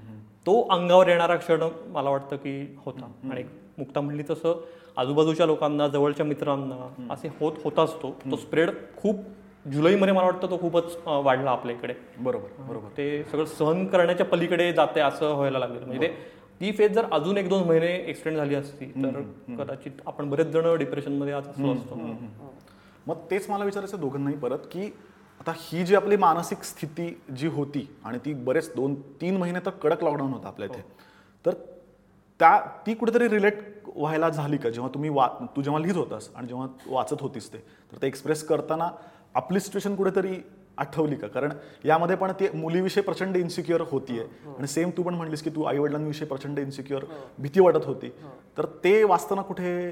तो अंगावर येणारा क्षण मला वाटतं की होता. आणि मुक्ता म्हणली तसं आजूबाजूच्या लोकांना जवळच्या मित्रांना असे होत होताच तो तो स्प्रेड खूप जुलैमध्ये मला वाटतं तो खूपच वाढला आपल्या इकडे. बरोबर बरोबर. ते सगळं सहन करण्याच्या पलीकडे जाते असं व्हायला लागलं. म्हणजे ते ती फेज जर अजून एक दोन महिने एक्सटेंड झाली असती तर कदाचित आपण बरेच जण डिप्रेशनमध्ये आज असलो असतो. मग तेच मला विचारायचं दोघांनाही परत की आता ही जी आपली मानसिक स्थिती जी होती आणि ती बरेच दोन तीन महिने तर कडक लॉकडाऊन होता आपल्या इथे. तर त्या ती कुठेतरी रिलेट व्हायला झाली का? जेव्हा तुम्ही वा तू जेव्हा लिहित होतास आणि जेव्हा वाचत होतीस ते तर ते एक्सप्रेस करताना आपली सिच्युएशन कुठेतरी आठवली का? कारण यामध्ये पण ती मुलीविषयी प्रचंड इन्सिक्युअर होतीये. आणि सेम तू पण म्हणलीस की तू आई वडिलांविषयी प्रचंड इन्सिक्युअर भीती वाटत होती. तर ते वाचताना कुठे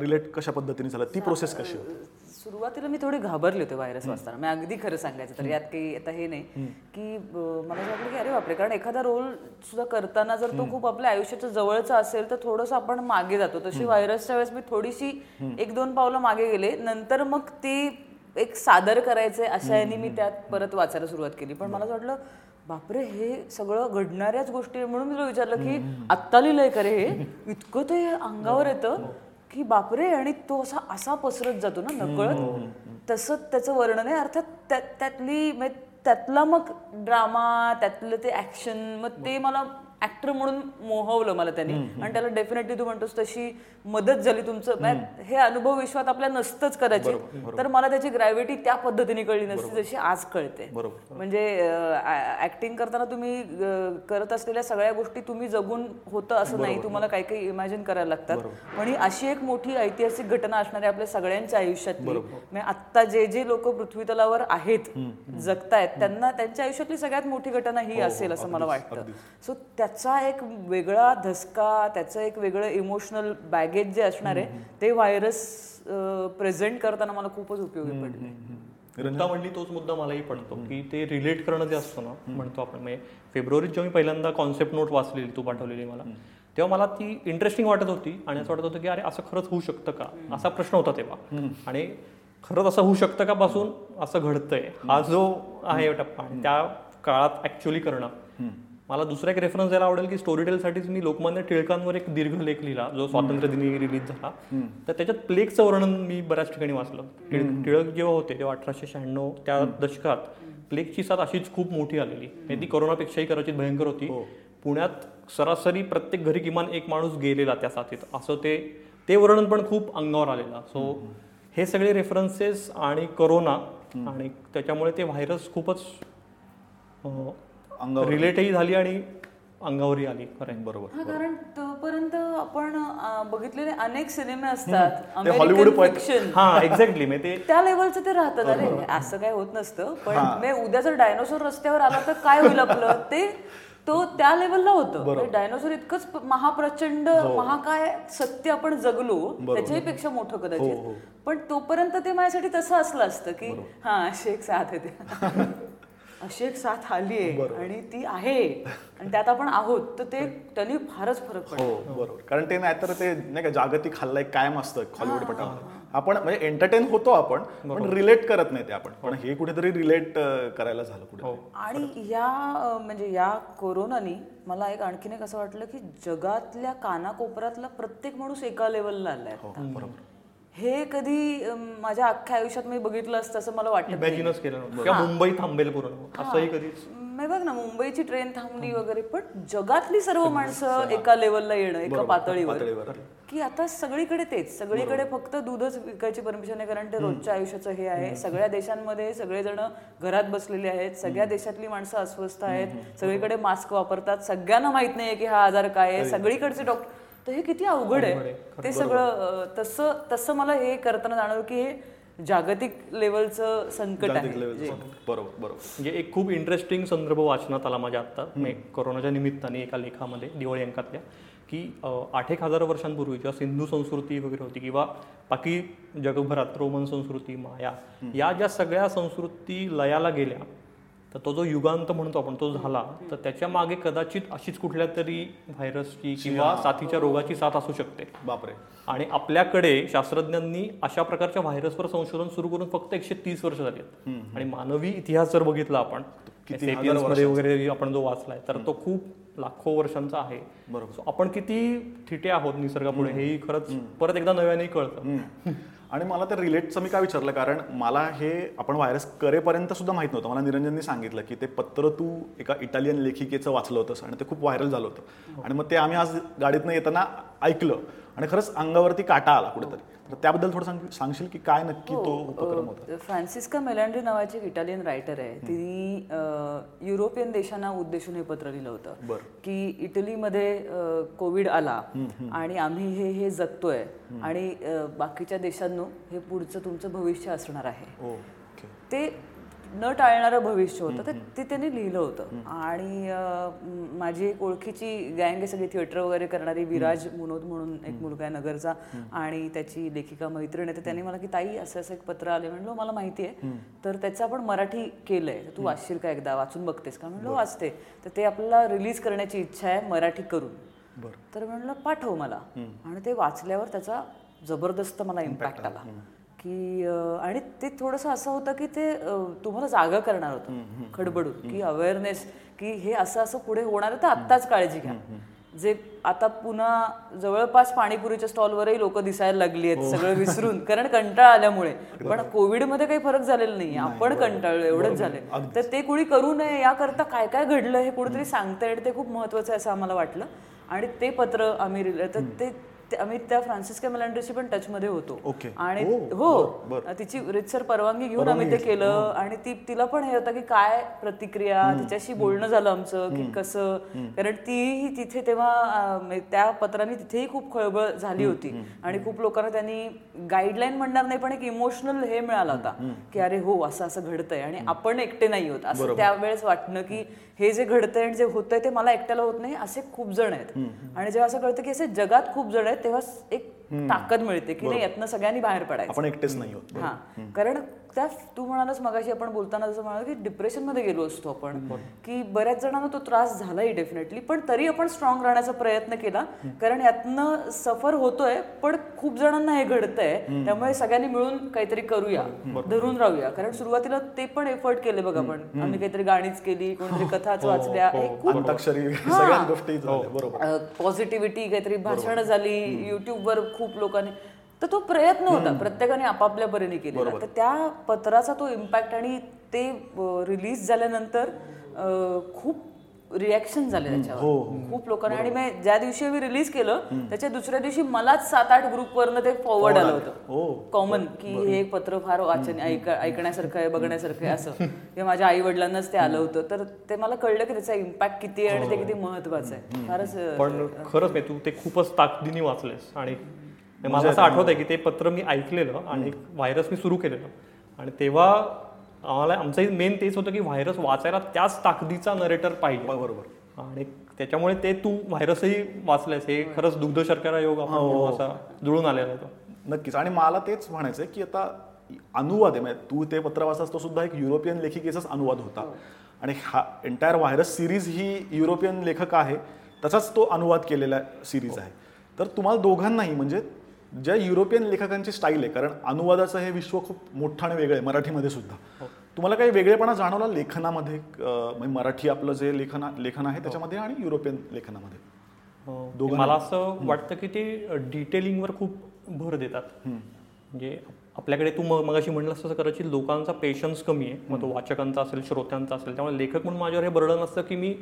रिलेट कशा पद्धतीने झालं? ती प्रोसेस कशी होती? सुरुवातीला मी थोडी घाबरले होते व्हायरस वाचताना. मी अगदी खरं सांगायचं तर यात काही आता हे नाही की मला असं वाटलं की अरे बापरे कारण एखादा रोल सुद्धा करताना जर तो खूप आपल्या आयुष्याच्या जवळचा असेल तर थोडंसं आपण मागे जातो. तशी व्हायरसच्या वेळेस मी थोडीशी एक दोन पावलं मागे गेले. नंतर मग ती एक सादर करायचे अशा याने मी त्यात परत वाचायला सुरुवात केली. पण मला असं वाटलं बापरे हे सगळं घडणाऱ्याच गोष्टी. म्हणून मी तुला विचारलं की आत्ता लिहिलंय का रे हे? इतकं ते अंगावर येतं. की बापरे आणि तो असा असा पसरत जातो ना नकळत. तसं त्याचं वर्णन आहे. अर्थात त्या- त्यातली म्हणजे त्यातला मग ड्रामा त्यातलं ते ऍक्शन मग ते मला ऍक्टर म्हणून मोहवलं मला त्यांनी. आणि त्याला डेफिनेटली तू म्हणतोस तशी मदत झाली तुमचं. हे अनुभव विश्वात आपल्या नसतंच कदाचित. तर मला त्याची ग्रॅव्हिटी त्या पद्धतीने कळली नसती जशी आज कळते. म्हणजे ऍक्टिंग करताना तुम्ही करत असलेल्या सगळ्या गोष्टी तुम्ही जगून होतं असं नाही. तुम्हाला काही काही इमॅजिन करायला लागतात. पण ही अशी एक मोठी ऐतिहासिक घटना असणारी आपल्या सगळ्यांच्या आयुष्यातली म्हणजे आत्ता जे जे लोक पृथ्वी तलावर आहेत जगतायत त्यांना त्यांच्या आयुष्यातली सगळ्यात मोठी घटना ही असेल असं मला वाटतं. सो त्याचा एक वेगळा धसका त्याचं एक वेगळं इमोशनल बॅगेज जे असणार आहे ते व्हायरस प्रेझेंट करताना मला खूपच उपयोगी पडले मुद्दा म्हणली तोच मुद्दा मलाही पडतो की ते रिलेट करणं जे असतं ना म्हणतो आपण म्हणजे फेब्रुवारीत जेव्हा मी पहिल्यांदा कॉन्सेप्ट नोट वाचलेली तू पाठवलेली मला तेव्हा मला ती इंटरेस्टिंग वाटत होती आणि असं वाटत होतं की अरे असं खरंच होऊ शकतं का? असा प्रश्न होता तेव्हा. आणि खरंच असं होऊ शकतं का पासून? असं घडतंय. हा जो आहे टप्पा. त्या काळात ऍक्च्युअली करणं. मला दुसरा एक रेफरन्स द्यायला आवडेल की स्टोरी टेलसाठीच मी लोकमान्य टिळकांवर एक दीर्घ लेख लिहिला जो स्वातंत्र्य दिनी रिलीज झाला तर त्याच्यात प्लेगचं वर्णन मी बऱ्याच ठिकाणी वाचलं. टिळ- टिळक जेव्हा होते तेव्हा अठराशे शहाण्णव त्या दशकात प्लेगची साथ अशीच खूप मोठी आलेली. म्हणजे ती कोरोनापेक्षाही कदाचित भयंकर होती. पुण्यात सरासरी प्रत्येक घरी किमान एक माणूस गेलेला त्या साथीत. असं ते ते वर्णन पण खूप अंगावर आलेलं. सो हे सगळे रेफरन्सेस आणि करोना आणि त्याच्यामुळे ते व्हायरस खूपच अंगावर रिलेटही झाली आणि अंगावरही आली. खरं बरोबर. हा कारण तोपर्यंत आपण बघितलेले अनेक सिनेमे असतात. फिक्शन हा एक्झॅक्टली मी ते (laughs) त्या लेवलचं ते राहतात. अरे असं काय होत नसतं. पण मी उद्या जर डायनोसॉर रस्त्यावर आला तर काय होईल आपलं? ते तो त्या लेवलला होतं. डायनोसॉर इतकंच महाप्रचंड महाकाय सत्य आपण जगलो त्याच्याही पेक्षा मोठं कदाचित. पण तोपर्यंत ते माझ्यासाठी तसं असलं असतं की हा एक साथ येते (laughs) अशी एक साथ आली आहे आणि ती आहे. आणि त्यात आपण आहोत तर ते (laughs) त्यांनी फारच फरक पडतो हो बरोबर. कारण ते नाहीतर ते नाही का जागतिक हल्ला एक कायम असतं हॉलिवूड पटामध्ये आपण म्हणजे एंटरटेन होतो आपण पण रिलेट करत नाही ते आपण. पण हे. कुठेतरी रिलेट करायला झालं कुठे आणि या म्हणजे या कोरोनानी मला एक आणखीन एक असं वाटलं की जगातल्या कानाकोपऱ्यातला प्रत्येक माणूस एका लेवलला आलाय आता. हे कधी माझ्या अख्ख्या आयुष्यात मी बघितलं असतं असं मला वाटत नाही. केलं मुंबई थांबेल असंही कधीच मी बघ ना मुंबईची ट्रेन थांबली वगैरे पण जगातली सर्व माणसं एका लेवलला येणं एका पातळीवर. की आता सगळीकडे तेच. सगळीकडे फक्त दूधच विकायची परमिशन आहे कारण ते रोजच्या आयुष्याचं हे आहे. सगळ्या देशांमध्ये सगळेजण घरात बसलेले आहेत. सगळ्या देशातली माणसं अस्वस्थ आहेत. सगळीकडे मास्क वापरतात. सगळ्यांना माहीत नाहीये की हा आजार काय आहे. सगळीकडचे डॉक्टर तर हे किती अवघड आहे. ते सगळं तसं तसं मला हे करताना जाणवलं की हे जागतिक लेवलचं संकट आहे. बरोबर बरोबर. म्हणजे एक खूप इंटरेस्टिंग संदर्भ वाचनात आला माझ्या आत्ता. कोरोनाच्या निमित्ताने एका लेखामध्ये दिवाळी अंकातल्या की आठ एक हजार वर्षांपूर्वी जेव्हा सिंधू संस्कृती वगैरे होती किंवा बाकी जगभरात रोमन संस्कृती माया या ज्या सगळ्या संस्कृती लयाला गेल्या तर तो जो युगांत म्हणतो आपण तो झाला. तर त्याच्यामागे कदाचित अशीच कुठल्या तरी व्हायरसची किंवा साथीच्या रोगाची साथ असू शकते. बापरे. आणि आपल्याकडे शास्त्रज्ञांनी अशा प्रकारच्या व्हायरसवर संशोधन सुरू करून फक्त एकशे तीस वर्ष झाली आहेत. आणि मानवी इतिहास जर बघितला आपण वगैरे आपण जो वाचलाय तर तो खूप लाखो वर्षांचा आहे. So आपण किती थिटे आहोत निसर्गापुढे हेही खरंच परत एकदा नव्याने कळतं. आणि मला ते रिलेटचं मी काय विचारलं? कारण मला हे आपण व्हायरस करेपर्यंत सुद्धा माहीत नव्हतं. मला निरंजननी सांगितलं की ते पत्र तू एका इटालियन लेखिकेचं वाचलं होतंस आणि ते खूप व्हायरल झालं होतं. आणि मग ते आम्ही आज गाडीतनं येताना ऐकलं. आणि खरंच अंगावरती काटा आला कुठेतरी. तर त्याबद्दल थोडं सांग सांगशील की काय नक्की तो उपक्रम होता? फ्रान्सिस्का मेलांड्री नावाची एक इटालियन रायटर आहे. तिने युरोपियन देशांना उद्देशून हे पत्र लिहिलं होतं. की इटलीमध्ये कोविड आला आणि आम्ही हे हे जगतोय आणि बाकीच्या देशांनो हे पुढचं तुमचं भविष्य असणार आहे. ते न टाळणारं भविष्य होतं तर ते त्यांनी लिहिलं होतं. आणि माझी एक ओळखीची गँग आहे सगळी थिएटर वगैरे करणारी विराज मुनोद म्हणून एक मुलगा आहे नगरचा आणि त्याची लेखिका मैत्रीण आहे तर त्यांनी मला की ताई असं असं एक पत्र आले म्हणलं मला माहिती आहे. तर त्याचं आपण मराठी केलंय. तू वाचशील का एकदा? वाचून बघतेस का? म्हणलं वाचते. तर ते आपल्याला रिलीज करण्याची इच्छा आहे मराठी करून. तर म्हणलं पाठव मला. आणि ते वाचल्यावर त्याचा जबरदस्त मला इम्पॅक्ट आला. की आणि ते थोडंसं असं होतं की ते तुम्हाला जागा करणार होतं. खडबडून की अवेअरनेस की हे असं असं पुढे होणार आहे तर आत्ताच काळजी घ्या. जे आता पुन्हा जवळपास पाणीपुरीच्या स्टॉलवरही लोक दिसायला लागली आहेत सगळं विसरून. (laughs) कारण कंटाळा आल्यामुळे. पण कोविडमध्ये काही फरक झालेला नाही आपण कंटाळलो एवढंच झालंय. तर ते कुणी करू नये याकरता काय काय घडलं हे कुठेतरी सांगता येईल ते खूप महत्वाचं आहे असं आम्हाला वाटलं. आणि ते पत्र आम्ही तर ते- आम्ही त्या फ्रान्सिस्का मेलांड्रीशी पण टचमध्ये होतो. ओके. आणि ओ, हो तिची रितसर परवानगी घेऊन आम्ही ते केलं आणि ती तिला पण हे होतं की काय प्रतिक्रिया तिच्याशी बोलणं झालं आमचं की कसं? कारण तीही तिथे तेव्हा अं, म्हणजे त्या पत्राने तिथेही खूप खळबळ झाली होती. आणि खूप लोकांना त्यांनी गाईडलाईन म्हणणार नाही पण एक इमोशनल हे मिळाला होता की अरे हो असं असं घडतंय आणि आपण एकटे नाही होत असं त्यावेळेस वाटणं की हे जे घडतंय आणि जे होतंय ते मला एकट्याला होत नाही असे खूप जण आहेत. आणि जेव्हा असं कळतं की असे जगात खूप जण आहेत तेव्हा एक ताकद मिळते की नाही यातनं सगळ्यांनी बाहेर पडायचं. आपण एकटेच नाही होत. हा. कारण त्या तू म्हणालास मगाशी आपण बोलताना जसं म्हणाल की डिप्रेशनमध्ये गेलो असतो आपण. की बऱ्याच जणांना तो त्रास झालाही डेफिनेटली पण तरी आपण स्ट्रॉंग राहण्याचा प्रयत्न केला. कारण यातनं सफर होतोय पण खूप जणांना हे घडतंय. त्यामुळे सगळ्यांनी मिळून काहीतरी करूया धरून राहूया. कारण सुरुवातीला ते पण एफर्ट केले बघ आपण. आम्ही काहीतरी गाणीच केली कोणतरी कथाच वाचल्या. हे सगळ्याच गोष्टी झाल्या. बरोबर. पॉझिटिव्हिटी काहीतरी भाषणं झाली युट्यूबवर खूप लोकांनी तर तो प्रयत्न होता. प्रत्येकाने आपापल्या परीने केलेला. तर त्या पत्राचा तो इम्पॅक्ट आणि ते रिलीज झाल्यानंतर खूप रिॲक्शन झाले त्याच्यावर. खूप लोकांना. आणि मी ज्या दिवशी मी रिलीज केलं त्याच्या दुसऱ्या दिवशी मलाच सात आठ ग्रुपवरनं ते फॉरवर्ड आलं होतं. कॉमन की हे पत्र फार वाचन ऐक ऐकण्यासारखं आहे बघण्यासारखं आहे असं. (laughs) हे माझ्या आई वडिलांनाच ते आलं होतं. तर ते मला कळलं की त्याचा इम्पॅक्ट किती आहे आणि ते किती महत्वाचं आहे. फारच पण खरंच नाही तू ते खूपच ताकदीने वाचलेस आणि मला असं आठवत आहे की ते पत्र मी ऐकलेलं आणि एक व्हायरस मी सुरू केलेलं. आणि तेव्हा आम्हाला आमचं मेन तेच होतं की व्हायरस वाचायला त्याच ताकदीचा नरेटर पाहिजे. बरोबर आणि त्याच्यामुळे ते तू व्हायरसही वाचलेस हे खरंच दुग्ध शर्करा योग आपण म्हणू असा जुळून आलेला आहे तो. नक्कीच. आणि मला तेच म्हणायचं की आता अनुवाद आहे. म्हणजे तू ते पत्र वाचतास तो सुद्धा एक युरोपियन लेखिकेचाच अनुवाद होता. आणि हा एंटायर व्हायरस सिरीज ही युरोपियन लेखक आहे. तसाच तो अनुवाद केलेला सिरीज आहे. तर तुम्हाला दोघांनाही म्हणजे ज्या युरोपियन लेखकांची स्टाईल आहे कारण अनुवादाचं हे विश्व खूप मोठं आणि वेगळं आहे मराठीमध्ये सुद्धा. तुम्हाला काही वेगळेपणा जाणवला लेखनामध्ये म्हणजे मराठी आपलं जे लेखन लेखन आहे त्याच्यामध्ये आणि युरोपियन लेखनामध्ये? हो. मला असं वाटतं की ते डिटेलिंगवर खूप भर देतात. म्हणजे आपल्याकडे तू मग मगाशी म्हणलं असं कदाचित लोकांचा पेशन्स कमी आहे. मग तो वाचकांचा असेल श्रोत्यांचा असेल त्यामुळे लेखक म्हणून माझ्यावर हे बर्डन असतं की मी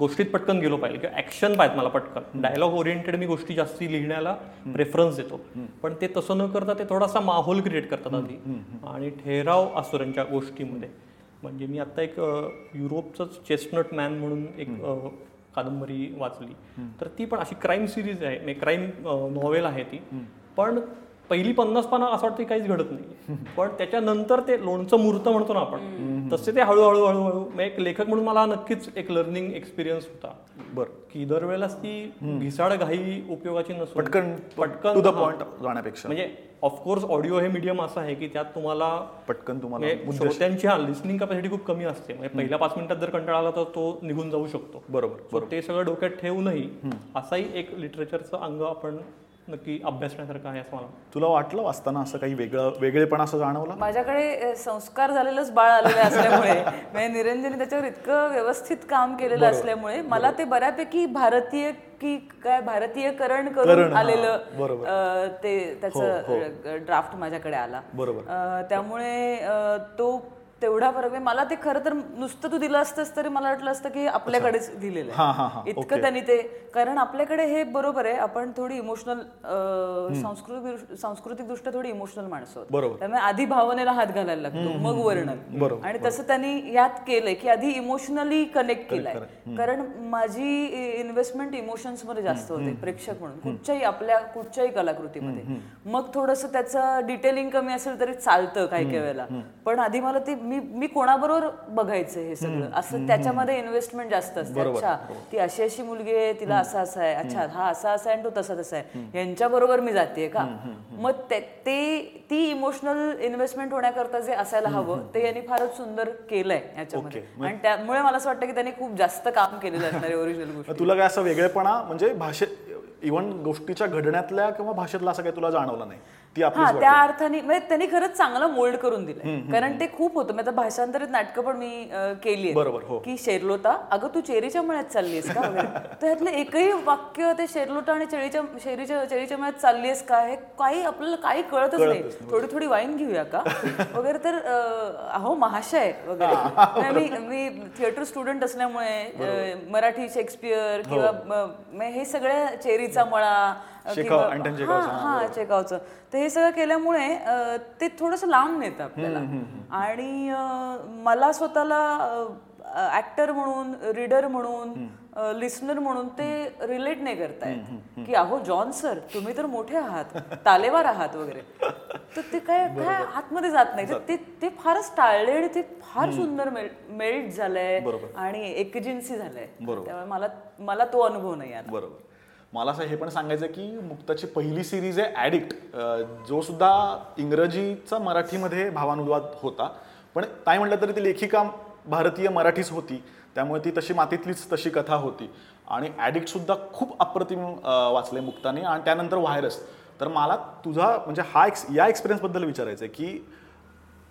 गोष्टीत पटकन गेलो पाहिजे किंवा ऍक्शन पाहिजे मला पटकन. डायलॉग ओरिएंटेड मी गोष्टी जास्ती लिहिण्याला प्रेफरन्स देतो. पण ते तसं न करता ते थोडासा माहोल क्रिएट करतात आधी. आणि ठेराव असतो त्यांच्या गोष्टीमध्ये म्हणजे मी आता एक अ, युरोपचंच चेस्टनट मॅन म्हणून एक कादंबरी वाचली. तर ती पण अशी क्राईम सिरीज आहे. क्राईम नॉवेल आहे ती. पण पहिली पन्नास पानं असं वाटतं काहीच घडत नाही. (laughs) पण त्याच्यानंतर ते लोणचं मूर्त म्हणतो ना आपण तसे ते हळूहळू हळूहळू. एक लेखक म्हणून मला नक्कीच एक लर्निंग एक्सपिरियन्स होता. बरं. की दरवेळेलाच ती घिसाड घाई उपयोगाची नसून पटकन पटकन टू द. पॉइंट जाण्यापेक्षा. म्हणजे ऑफकोर्स ऑडिओ हे मीडियम असं आहे की त्यात तुम्हाला पटकन तुम्हाला म्हणजे श्रोत्यांची हा लिस्निंग कॅपॅसिटी खूप कमी असते. म्हणजे पहिल्या पाच मिनिटात जर कंटाळा आला तर तो निघून जाऊ शकतो. बरोबर So ते सगळं डोक्यात ठेवूनही असाही एक लिटरेचरचं अंग आपण नक्की अभ्यासण्यासारखं आहे असं मला. तुला वाटलं वाचताना असं काही वेगळं वेगळेपण असं जाणवलं? माझ्याकडे संस्कार झालेलंच बाळ आलेलं असल्यामुळे. (laughs) म्हणजे निरंजनी त्याच्यावर इतकं व्यवस्थित काम केलेलं असल्यामुळे मला ते बऱ्यापैकी भारतीय की काय भारतीयकरण करण, करून हा, आलेलं ते त्याचं ड्राफ्ट माझ्याकडे आला. बरोबर. त्यामुळे तो तेवढा फरक आहे. मला ते खरं तर नुसतं तू दिलं असतंस तरी मला वाटलं असतं की आपल्याकडेच दिलेलं. आहे. इतकं त्यांनी ते कारण आपल्याकडे हे बरोबर आहे. आपण थोडी इमोशनल सांस्कृतिक सांस्कृतिक दृष्ट्या थोडी इमोशनल माणसं. बरोबर. त्यामुळे आधी भावनेला हात घालायला लागतो मग वर्णन. आणि तसं त्यांनी यात केलंय की आधी इमोशनली कनेक्ट केलंय. कारण माझी इन्व्हेस्टमेंट इमोशन्समध्ये जास्त होते प्रेक्षक म्हणून. कुठच्याही आपल्या कुठच्याही कलाकृतीमध्ये. मग थोडस त्याचं डिटेलिंग कमी असेल तरी चालतं काही काही वेळेला. पण आधी मला ते मी मी कोणाबरोबर बघायचं हे सगळं? असं त्याच्यामध्ये इन्व्हेस्टमेंट जास्त असते. अच्छा ती अशी अशी मुलगी आहे तिला असं असं आहे. अच्छा हा असा असा आहे आणि तो तसा तसा आहे. यांच्या बरोबर मी जाते का? मग ते ते- इमोशनल इन्व्हेस्टमेंट होण्याकरता जे असायला हवं ते यांनी फारच सुंदर केलंय याच्यामध्ये. आणि त्यामुळे मला असं वाटतं की त्यांनी खूप जास्त काम केलेलं असणार आहे ओरिजिनल (laughs) गोष्टी. तुला काय असं वेगळेपणा म्हणजे भाषे इव्हन गोष्टीच्या घडण्यातल्या किंवा भाषेतला असं काही तुला जाणवलं नाही? ती हा त्या अर्थाने म्हणजे त्यांनी खरंच चांगलं मोल्ड करून दिलंय. कारण ते खूप होतं. म्हणजे भाषांतरित नाटकं पण मी केली बरोबर, हो. की शेरलोटा अगं तू चेरीच्या मळ्यात चाललीस का? तर ह्यातलं एकही वाक्य ते शेरलोटा आणि चेरीच्या शेरीच्या चेरीच्या मळ्यात चाललीस का? हे काही आपल्याला काही कळतच नाही. थोडी थोडी वाईन घेऊया का? (laughs) वगैरे तर अहो महाशय वगैरे. म्हणजे मी मी थिएटर स्टुडंट असल्यामुळे मराठी शेक्सपियर किंवा म- हे सगळ्या चेरीचा मळा किंवा- हा, तर हे सगळं केल्यामुळे ते थोडंसं लांब नेतं आपल्याला. आणि मला स्वतःला ऍक्टर म्हणून रीडर म्हणून लिस्नर म्हणून ते रिलेट नाही करतायत की अहो जॉन सर तुम्ही तर मोठे आहात तालेवार आहात वगैरे. तर ते काय (laughs) काय आतमध्ये जात नाही. ते ते फारच टाळले आणि ते फार सुंदर मेल्ट झालंय आणि एकजिन्सी झालंय. त्यामुळे मला मला तो अनुभव नाही आला. बरोबर. मला असं हे पण सांगायचं की मुक्ताची पहिली सिरीज आहे ॲडिक्ट जो सुद्धा इंग्रजीचा मराठीमध्ये भावानुवाद होता. पण काय म्हटलं तरी ती लेखिका भारतीय मराठीच होती. त्यामुळे ती तशी मातीतलीच तशी कथा होती. आणि ॲडिक्ट सुद्धा खूप अप्रतिम वाचले मुक्ताने आणि त्यानंतर व्हायरस तर मला तुझा म्हणजे हा एक्स या एक्सपिरियन्सबद्दल विचारायचं आहे की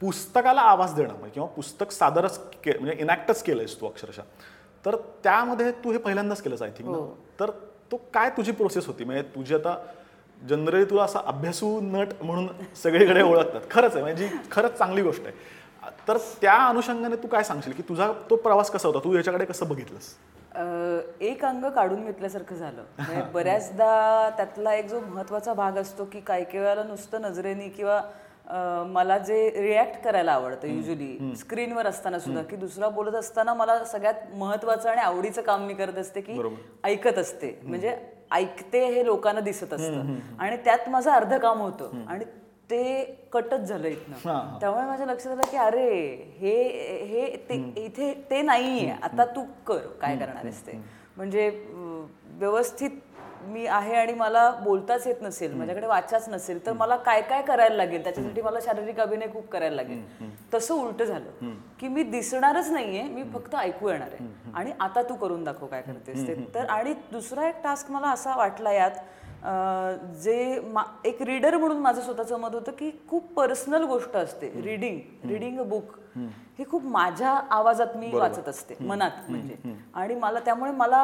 पुस्तकाला आवाज देणं म्हणजे किंवा पुस्तक सादरच के म्हणजे इनॅक्टच केलंयस तू अक्षरशः. तर त्यामध्ये तू हे पहिल्यांदाच केलंस आय थिंक तर तो काय तुझी प्रोसेस होती? म्हणजे तुझी आता जनरली तुला असा अभ्यासू नट म्हणून सगळीकडे ओळखतात. खरंच आहे म्हणजे जी खरंच चांगली गोष्ट आहे. तर त्या अनुषंगाने तू काय सांगशील की तुझा तो प्रवास कसा होता? तू याच्याकडे कसं बघितलंस? अं, एक अंग काढून घेतल्यासारखं झालं. म्हणजे (laughs) बऱ्याचदा त्यातला एक जो महत्त्वाचा भाग असतो की काही काही वेळेला नुसतं नजरेने किंवा मला जे रिॲक्ट करायला आवडतं युजली स्क्रीनवर असताना सुद्धा की दुसरा बोलत असताना मला सगळ्यात महत्वाचं आणि आवडीचं काम मी करत असते की ऐकत असते. म्हणजे ऐकते हे लोकांना दिसत असतं. आणि त्यात माझं अर्ध काम होतं. आणि ते कटच झालं इथनं. त्यामुळे माझ्या लक्षात आलं की अरे हे हे ते इथे ते नाहीये. आता तू कर काय करणार आहेस ते. म्हणजे व्यवस्थित मी आहे आणि मला बोलताच येत नसेल माझ्याकडे वाचाच नसेल तर मला काय काय करायला लागेल? त्याच्यासाठी मला शारीरिक अभिनय खूप करायला लागेल. तसं उलट झालं की मी दिसणारच नाहीये मी फक्त ऐकू येणार आहे. आणि आता तू करून दाखव काय करतेस ते. तर आणि दुसरा एक टास्क मला असा वाटला यात जे मा- एक रीडर म्हणून माझं स्वतःचं मत होतं की खूप पर्सनल गोष्ट असते. रीडिंग रीडिंग अ बुक ही खूप माझ्या आवाजात मी वाचत असते मनात म्हणजे. आणि मला त्यामुळे मला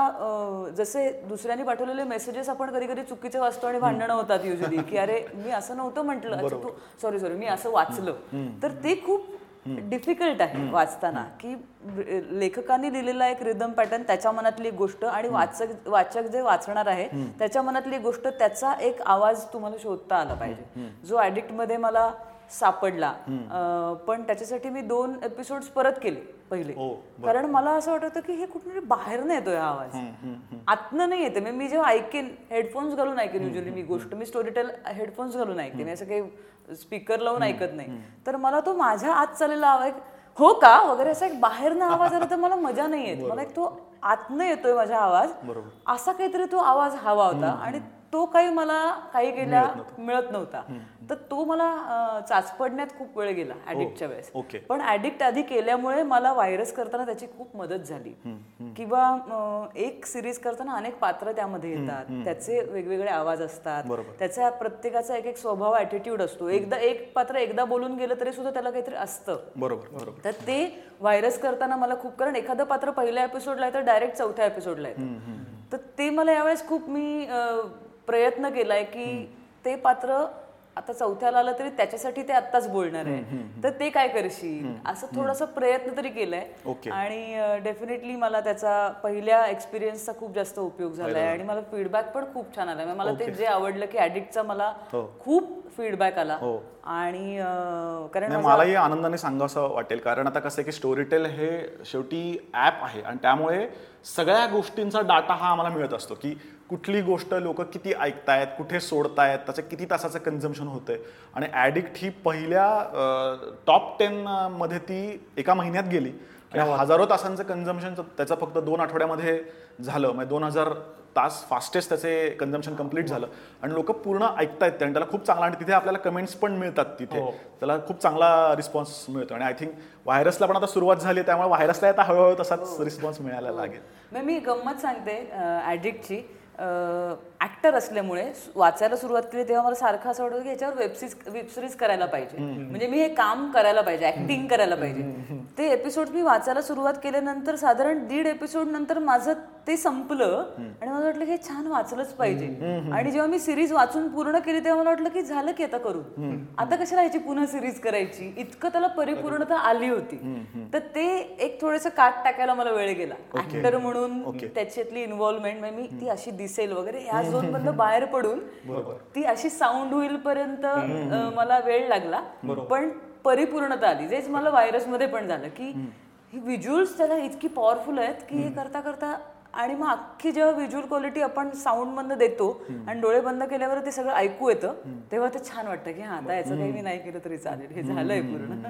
जसे दुसऱ्यांनी पाठवलेले मेसेजेस आपण कधी कधी चुकीचे वाचतो आणि भांडणं होतात युजली की अरे मी असं नव्हतं म्हटलं. तू सॉरी सॉरी मी असं वाचलं. तर ते खूप डिफिकल्ट आहे वाचताना. की लेखकांनी लिहिलेला एक रिदम पॅटर्न त्याच्या मनातली एक गोष्ट आणि वाचक वाचक जे वाचणार आहे त्याच्या मनातली एक गोष्ट त्याचा एक आवाज तुम्हाला शोधता आला पाहिजे. जो ऍडिक्टमध्ये मला सापडला. पण त्याच्यासाठी मी दोन एपिसोड परत केले पहिले. कारण मला असं वाटत की हे कुठे बाहेर नाही येतोय हा आवाज. आतनं नाही येते मी जेव्हा ऐकेन हेडफोन्स घालून ऐकेन युजली मी गोष्ट. मी स्टोरी टेल हेडफोन्स घालून ऐकते मी असं काही स्पीकर लावून ऐकत नाही. तर मला तो माझ्या आत चाललेला आवाज हो का? वगैरे असा एक बाहेरनं आवाज आला तर मला मजा नाही येत. मला एक तो आतनं येतोय माझा आवाज. असा काहीतरी तो आवाज हवा होता आणि तो काही मला काही गेल्या मिळत नव्हता. तर तो मला चाचपडण्यात खूप वेळ गेला ऍडिक्टच्या वेळेस. ओके. पण ऍडिक्ट आधी केल्यामुळे मला व्हायरस करताना त्याची खूप मदत झाली. किंवा एक सिरीज करताना अनेक पात्र त्यामध्ये येतात. त्याचे वेगवेगळे आवाज असतात. त्याचा प्रत्येकाचा एक एक स्वभाव ऍटिट्यूड असतो. एकदा एक पात्र एकदा बोलून गेलं तरी सुद्धा त्याला काहीतरी असतं. बरोबर बरोबर. तर ते व्हायरस करताना मला खूप कारण एखादं पात्र पहिल्या एपिसोडला आहे तर डायरेक्ट चौथ्या एपिसोडला येतं तर ते मला यावेळेस खूप मी प्रयत्न केलाय की ते पात्र आता चौथ्याला आलं तरी त्याच्यासाठी ते आत्ताच बोलणार आहे. तर ते काय करशील? असं थोडासा प्रयत्न तरी केलाय. आणि डेफिनेटली मला त्याचा पहिल्या एक्सपिरियन्सचा खूप जास्त उपयोग झालाय. आणि मला फीडबॅक पण खूप छान आला मला ते जे आवडलं की ऍडिक्टचा मला खूप फीडबॅक आला. आणि अं, कारण मलाही आनंदाने सांगावं वाटेल. कारण आता कसं की स्टोरीटेल हे शेवटी ॲप आहे. आणि त्यामुळे सगळ्या गोष्टींचा डाटा हा आम्हाला मिळत असतो की कुठली गोष्ट लोक किती ऐकतायत कुठे सोडतायत त्याचं किती तासाचं कन्झम्शन होतंय? आणि ॲडिक्ट ही पहिल्या टॉप टेन मध्ये ती एका महिन्यात गेली. आणि हजारो तासांचं कन्झम्शन त्याचं फक्त दोन आठवड्यामध्ये झालं. म्हणजे दोन हजार तास फास्टेस्ट त्याचे कन्झम्शन कंप्लीट झालं. आणि लोक पूर्ण ऐकतायत ते. आणि त्याला खूप चांगला आणि तिथे आपल्याला कमेंट्स पण मिळतात तिथे. त्याला खूप चांगला रिस्पॉन्स मिळतो. आणि आय थिंक व्हायरसला पण आता सुरुवात झाली त्यामुळे व्हायरसला आता हळूहळू तसाच रिस्पॉन्स मिळायला लागेल. मग मी गंमत सांगते ऍडिक्टची ऍक्टर असल्यामुळे वाचायला सुरुवात केली तेव्हा मला सारखं असं वाटतं की याच्यावर वेबसिरीज वेबसिरीज करायला पाहिजे. म्हणजे मी हे काम करायला पाहिजे ऍक्टिंग करायला पाहिजे. ते एपिसोड मी वाचायला सुरुवात केल्यानंतर साधारण दीड एपिसोड नंतर माझं ते संपलं आणि मला वाटलं की हे छान वाचलंच पाहिजे. आणि जेव्हा मी सिरीज वाचून पूर्ण केली तेव्हा मला वाटलं की झालं की आता करून आता कशाला याची पुन्हा सिरीज करायची? इतकं त्याला परिपूर्णता आली होती. तर ते एक थोडस काट टाकायला मला वेळ गेला. ऍक्टर म्हणून त्याच्यातली इन्व्हॉल्वमेंट म्हणजे मी ती अशी दिसेल वगैरे या झोन मधनं बाहेर पडून ती अशी साऊंड होईल पर्यंत मला वेळ लागला. पण परिपूर्णता आली. जेच मला व्हायरसमध्ये पण झालं की ही व्हिज्युअल्स त्याला इतकी पॉवरफुल आहेत की हे करता करता आणि मग अख्खी जेव्हा व्हिज्युअल क्वालिटी आपण साऊंड मधनं देतो आणि डोळे बंद केल्यावर ते सगळं ऐकू येतं तेव्हा ते छान वाटतं की हा आता याचं काही मी नाही केलं तरी चालेल. हे झालंय पूर्ण.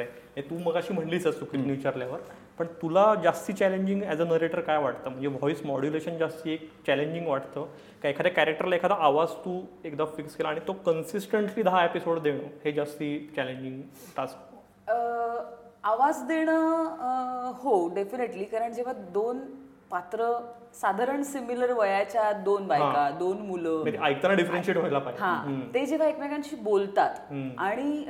हे तू मग अशी म्हणलीच चुकीने विचारल्यावर. पण तुला जास्ती चॅलेंजिंग ॲज अ नरेटर काय वाटतं? म्हणजे व्हॉइस मॉड्युलेशन जास्ती एक चॅलेंजिंग वाटतं? का एखाद्या कॅरेक्टरला एखादा आवाज तू एकदा फिक्स केला आणि तो कन्सिस्टंटली दहा एपिसोड देणं हे जास्ती चॅलेंजिंग टास्क आवाज देणं हो डेफिनेटली कारण जेव्हा दोन पात्र साधारण सिमिलर वयाच्या दोन बायका दोन मुलं म्हणजे ऐकताना डिफरन्शिएट व्हायला पाहिजे. हा. ते जेव्हा एकमेकांशी बोलतात आणि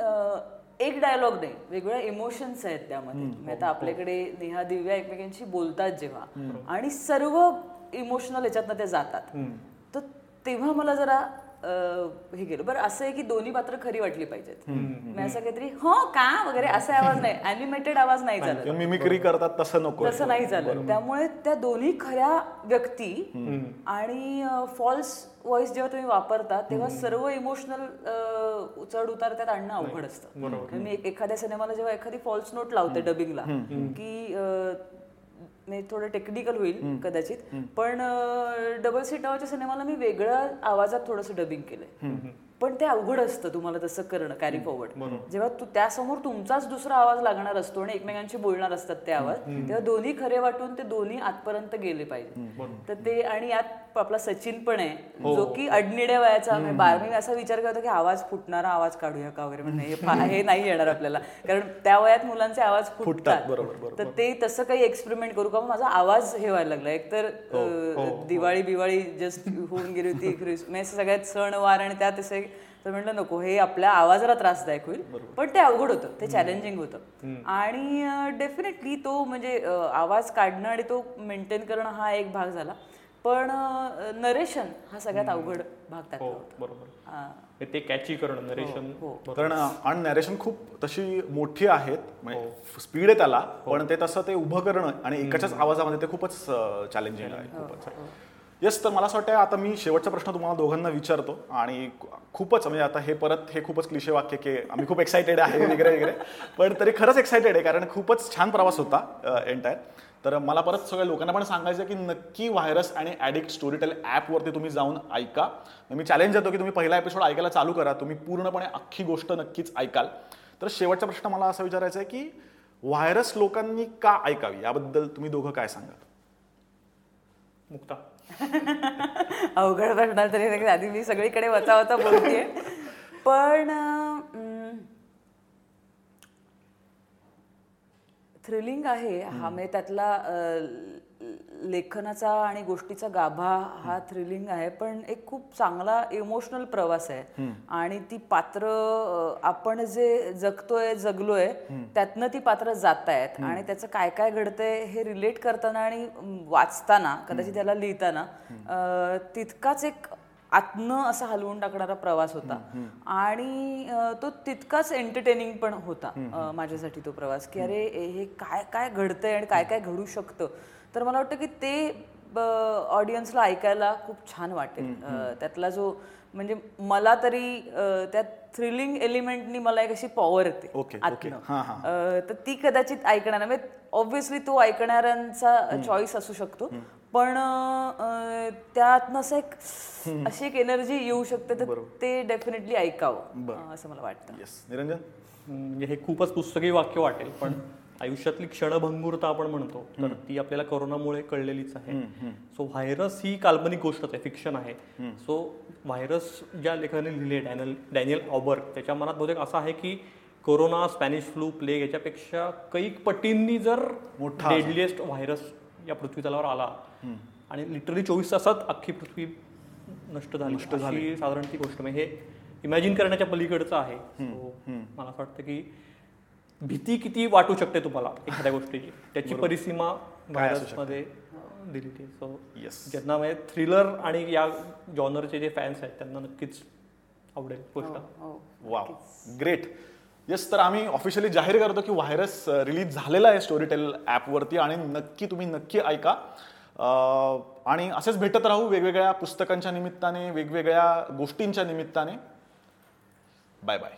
एक डायलॉग नाही. वेगवेगळ्या इमोशन्स आहेत त्यामध्ये. म्हणजे आता आपल्याकडे नेहा दिव्या एकमेकांशी बोलतात जेव्हा. आणि सर्व इमोशनल ह्याच्यातनं ते जातात. तर तेव्हा मला जरा हे गेलं बरं असं आहे की दोन्ही पात्र खरी वाटली पाहिजेत. मी असं काहीतरी हो का? वगैरे असा आवाज नाही. अॅनिमेटेड आवाज नाही झाला मिमिक्री करतात तसं नको तसं नाही झालं त्यामुळे त्या दोन्ही खऱ्या व्यक्ती आणि फॉल्स व्हॉइस जेव्हा तुम्ही वापरता तेव्हा सर्व इमोशनल चढ उतार त्यात आणणं अवघड असतं. मी एखाद्या सिनेमाला जेव्हा एखादी फॉल्स नोट लावते डबिंगला की थोडं टेक्निकल होईल कदाचित. पण डबल सीट नावाच्या सिनेमाला मी वेगळ्या आवाजात थोडंसं डबिंग केलंय. पण ते अवघड असतं तुम्हाला तसं करणं कॅरी फॉरवर्ड जेव्हा तू त्यासमोर तुमचाच दुसरा आवाज लागणार असतो आणि एकमेकांशी बोलणार असतात ते आवाज तेव्हा दोन्ही खरे वाटून ते दोन्ही आतपर्यंत गेले पाहिजे. तर ते आणि यात आपला सचिन पण आहे जो की अडनिड्या वयाचा म्हणजे बार मी असा विचार करतो की आवाज फुटणारा आवाज काढूया का वगैरे? म्हणजे हे (laughs) हे नाही येणार आपल्याला. कारण त्या वयात मुलांचे आवाज फुटतात. तर ते तसं काही एक्सपेरिमेंट करू का? माझा आवाज हे व्हायला लागला. एकतर अं, दिवाळी बिवाळी जस्ट होऊन गेली होती (laughs) क्रिसमस सगळ्यात सण वार आणि त्यात असे तर म्हटलं नको हे आपल्या आवाजाला त्रासदायक होईल. पण ते अवघड होतं ते चॅलेंजिंग होतं. आणि डेफिनेटली तो म्हणजे आवाज काढणं आणि तो मेंटेन करणं हा एक भाग झाला. पण नरेशन हा सगळ्यात अवघड भाग त्यातला बरोबर. हा. हे ते कॅची करणं नरेशन कारण आणि नॅरेशन खूप तशी मोठी आहेत स्पीड आहे त्याला पण ते तसं ते उभं करणं आणि एकाच्याच आवाजामध्ये ते खूपच चॅलेंजिंग आहे खूपच. येस तर मला असं वाटतं आता मी शेवटचा प्रश्न तुम्हाला दोघांना विचारतो आणि खूपच म्हणजे आता हे परत हे खूपच क्लिशे वाक्य की आम्ही खूप एक्सायटेड आहे वगैरे वगैरे. पण तरी खरंच एक्सायटेड आहे कारण खूपच छान प्रवास होता एंटायर तर मला परत सगळ्या लोकांना पण सांगायचं आहे की नक्की व्हायरस आणि ॲडिक्ट स्टोरीटेल ॲपवरती तुम्ही जाऊन ऐका. मी चॅलेंज देतो की तुम्ही पहिला एपिसोड ऐकायला चालू करा. तुम्ही पूर्णपणे अख्खी गोष्ट नक्कीच ऐकाल. तर शेवटचा प्रश्न मला असा विचारायचा आहे की व्हायरस लोकांनी का ऐकावी? याबद्दल तुम्ही दोघं काय सांगाल? मुक्ता. (laughs) अवघड प्रश्न तरी नाही, आधी मी सगळीकडे वचा वचा बोलते पण थ्रिलिंग आहे. हा म्हणजे त्यातला लेखनाचा आणि गोष्टीचा गाभा हा थ्रिलिंग आहे. पण एक खूप चांगला इमोशनल प्रवास आहे. आणि ती पात्र आपण जे जगतोय जगलोय त्यातनं ती पात्र जात आहेत आणि त्याचं काय काय घडतंय हे रिलेट करताना आणि वाचताना कदाचित त्याला लिहिताना तितकाच एक आतनं असा हलवून टाकणारा प्रवास होता. आणि तो तितकाच एंटरटेनिंग पण होता माझ्यासाठी तो प्रवास की अरे हे काय काय घडतंय आणि काय काय घडू शकतं? तर मला वाटतं की ते ऑडियन्सला ऐकायला खूप छान वाटेल. त्यातला जो म्हणजे मला तरी त्या थ्रिलिंग एलिमेंटनी मला एक अशी पॉवर येते. आतनं. तर ती कदाचित ऐकणार म्हणजे ऑब्व्हियसली तो ऐकणाऱ्यांचा चॉईस असू शकतो. पण त्यातनं असं एक अशी एक एनर्जी येऊ शकते तर ते डेफिनेटली ऐकावं असं मला वाटतं. येस निरंजन? म्हणजे हे खूपच पुस्तकी वाक्य वाटेल पण आयुष्यातली क्षणभंगुरता आपण म्हणतो तर ती आपल्याला कोरोनामुळे कळलेलीच आहे. सो व्हायरस ही काल्पनिक गोष्टच आहे फिक्शन आहे. सो व्हायरस ज्या लेखकाने लिहिले डॅनियल डॅनियल ऑबर त्याच्या मनात बहुतेक असं आहे की कोरोना स्पॅनिश फ्लू प्लेग याच्यापेक्षा कैक पटींनी जर मोठा डेडलिएस्ट व्हायरस या पृथ्वी तलावर आला आणि लिटरली चोवीस तासात अख्खी पृथ्वी नष्ट झाली. अशी साधारण ती गोष्ट. म्हणजे हे इमॅजिन करण्याच्या पलीकडचं आहे. So, मला असं वाटतं की भीती किती वाटू शकते तुम्हाला एखाद्या गोष्टीची? त्याची परिसीमा व्हायरसमध्ये अं, दिलेली आहे सो. ज्यांना म्हणजे थ्रिलर आणि या जॉनरचे जे फॅन्स आहेत त्यांना नक्कीच आवडेल गोष्ट. हो वाव ग्रेट येस तर आम्ही ऑफिशियली जाहीर करतो की व्हायरस रिलीज झालेला आहे स्टोरीटेल ॲपवरती आणि नक्की तुम्ही नक्की ऐका. आणि असेच भेटत राहू वेगवेगळ्या पुस्तकांच्या निमित्ताने वेगवेगळ्या गोष्टींच्या निमित्ताने. Bye bye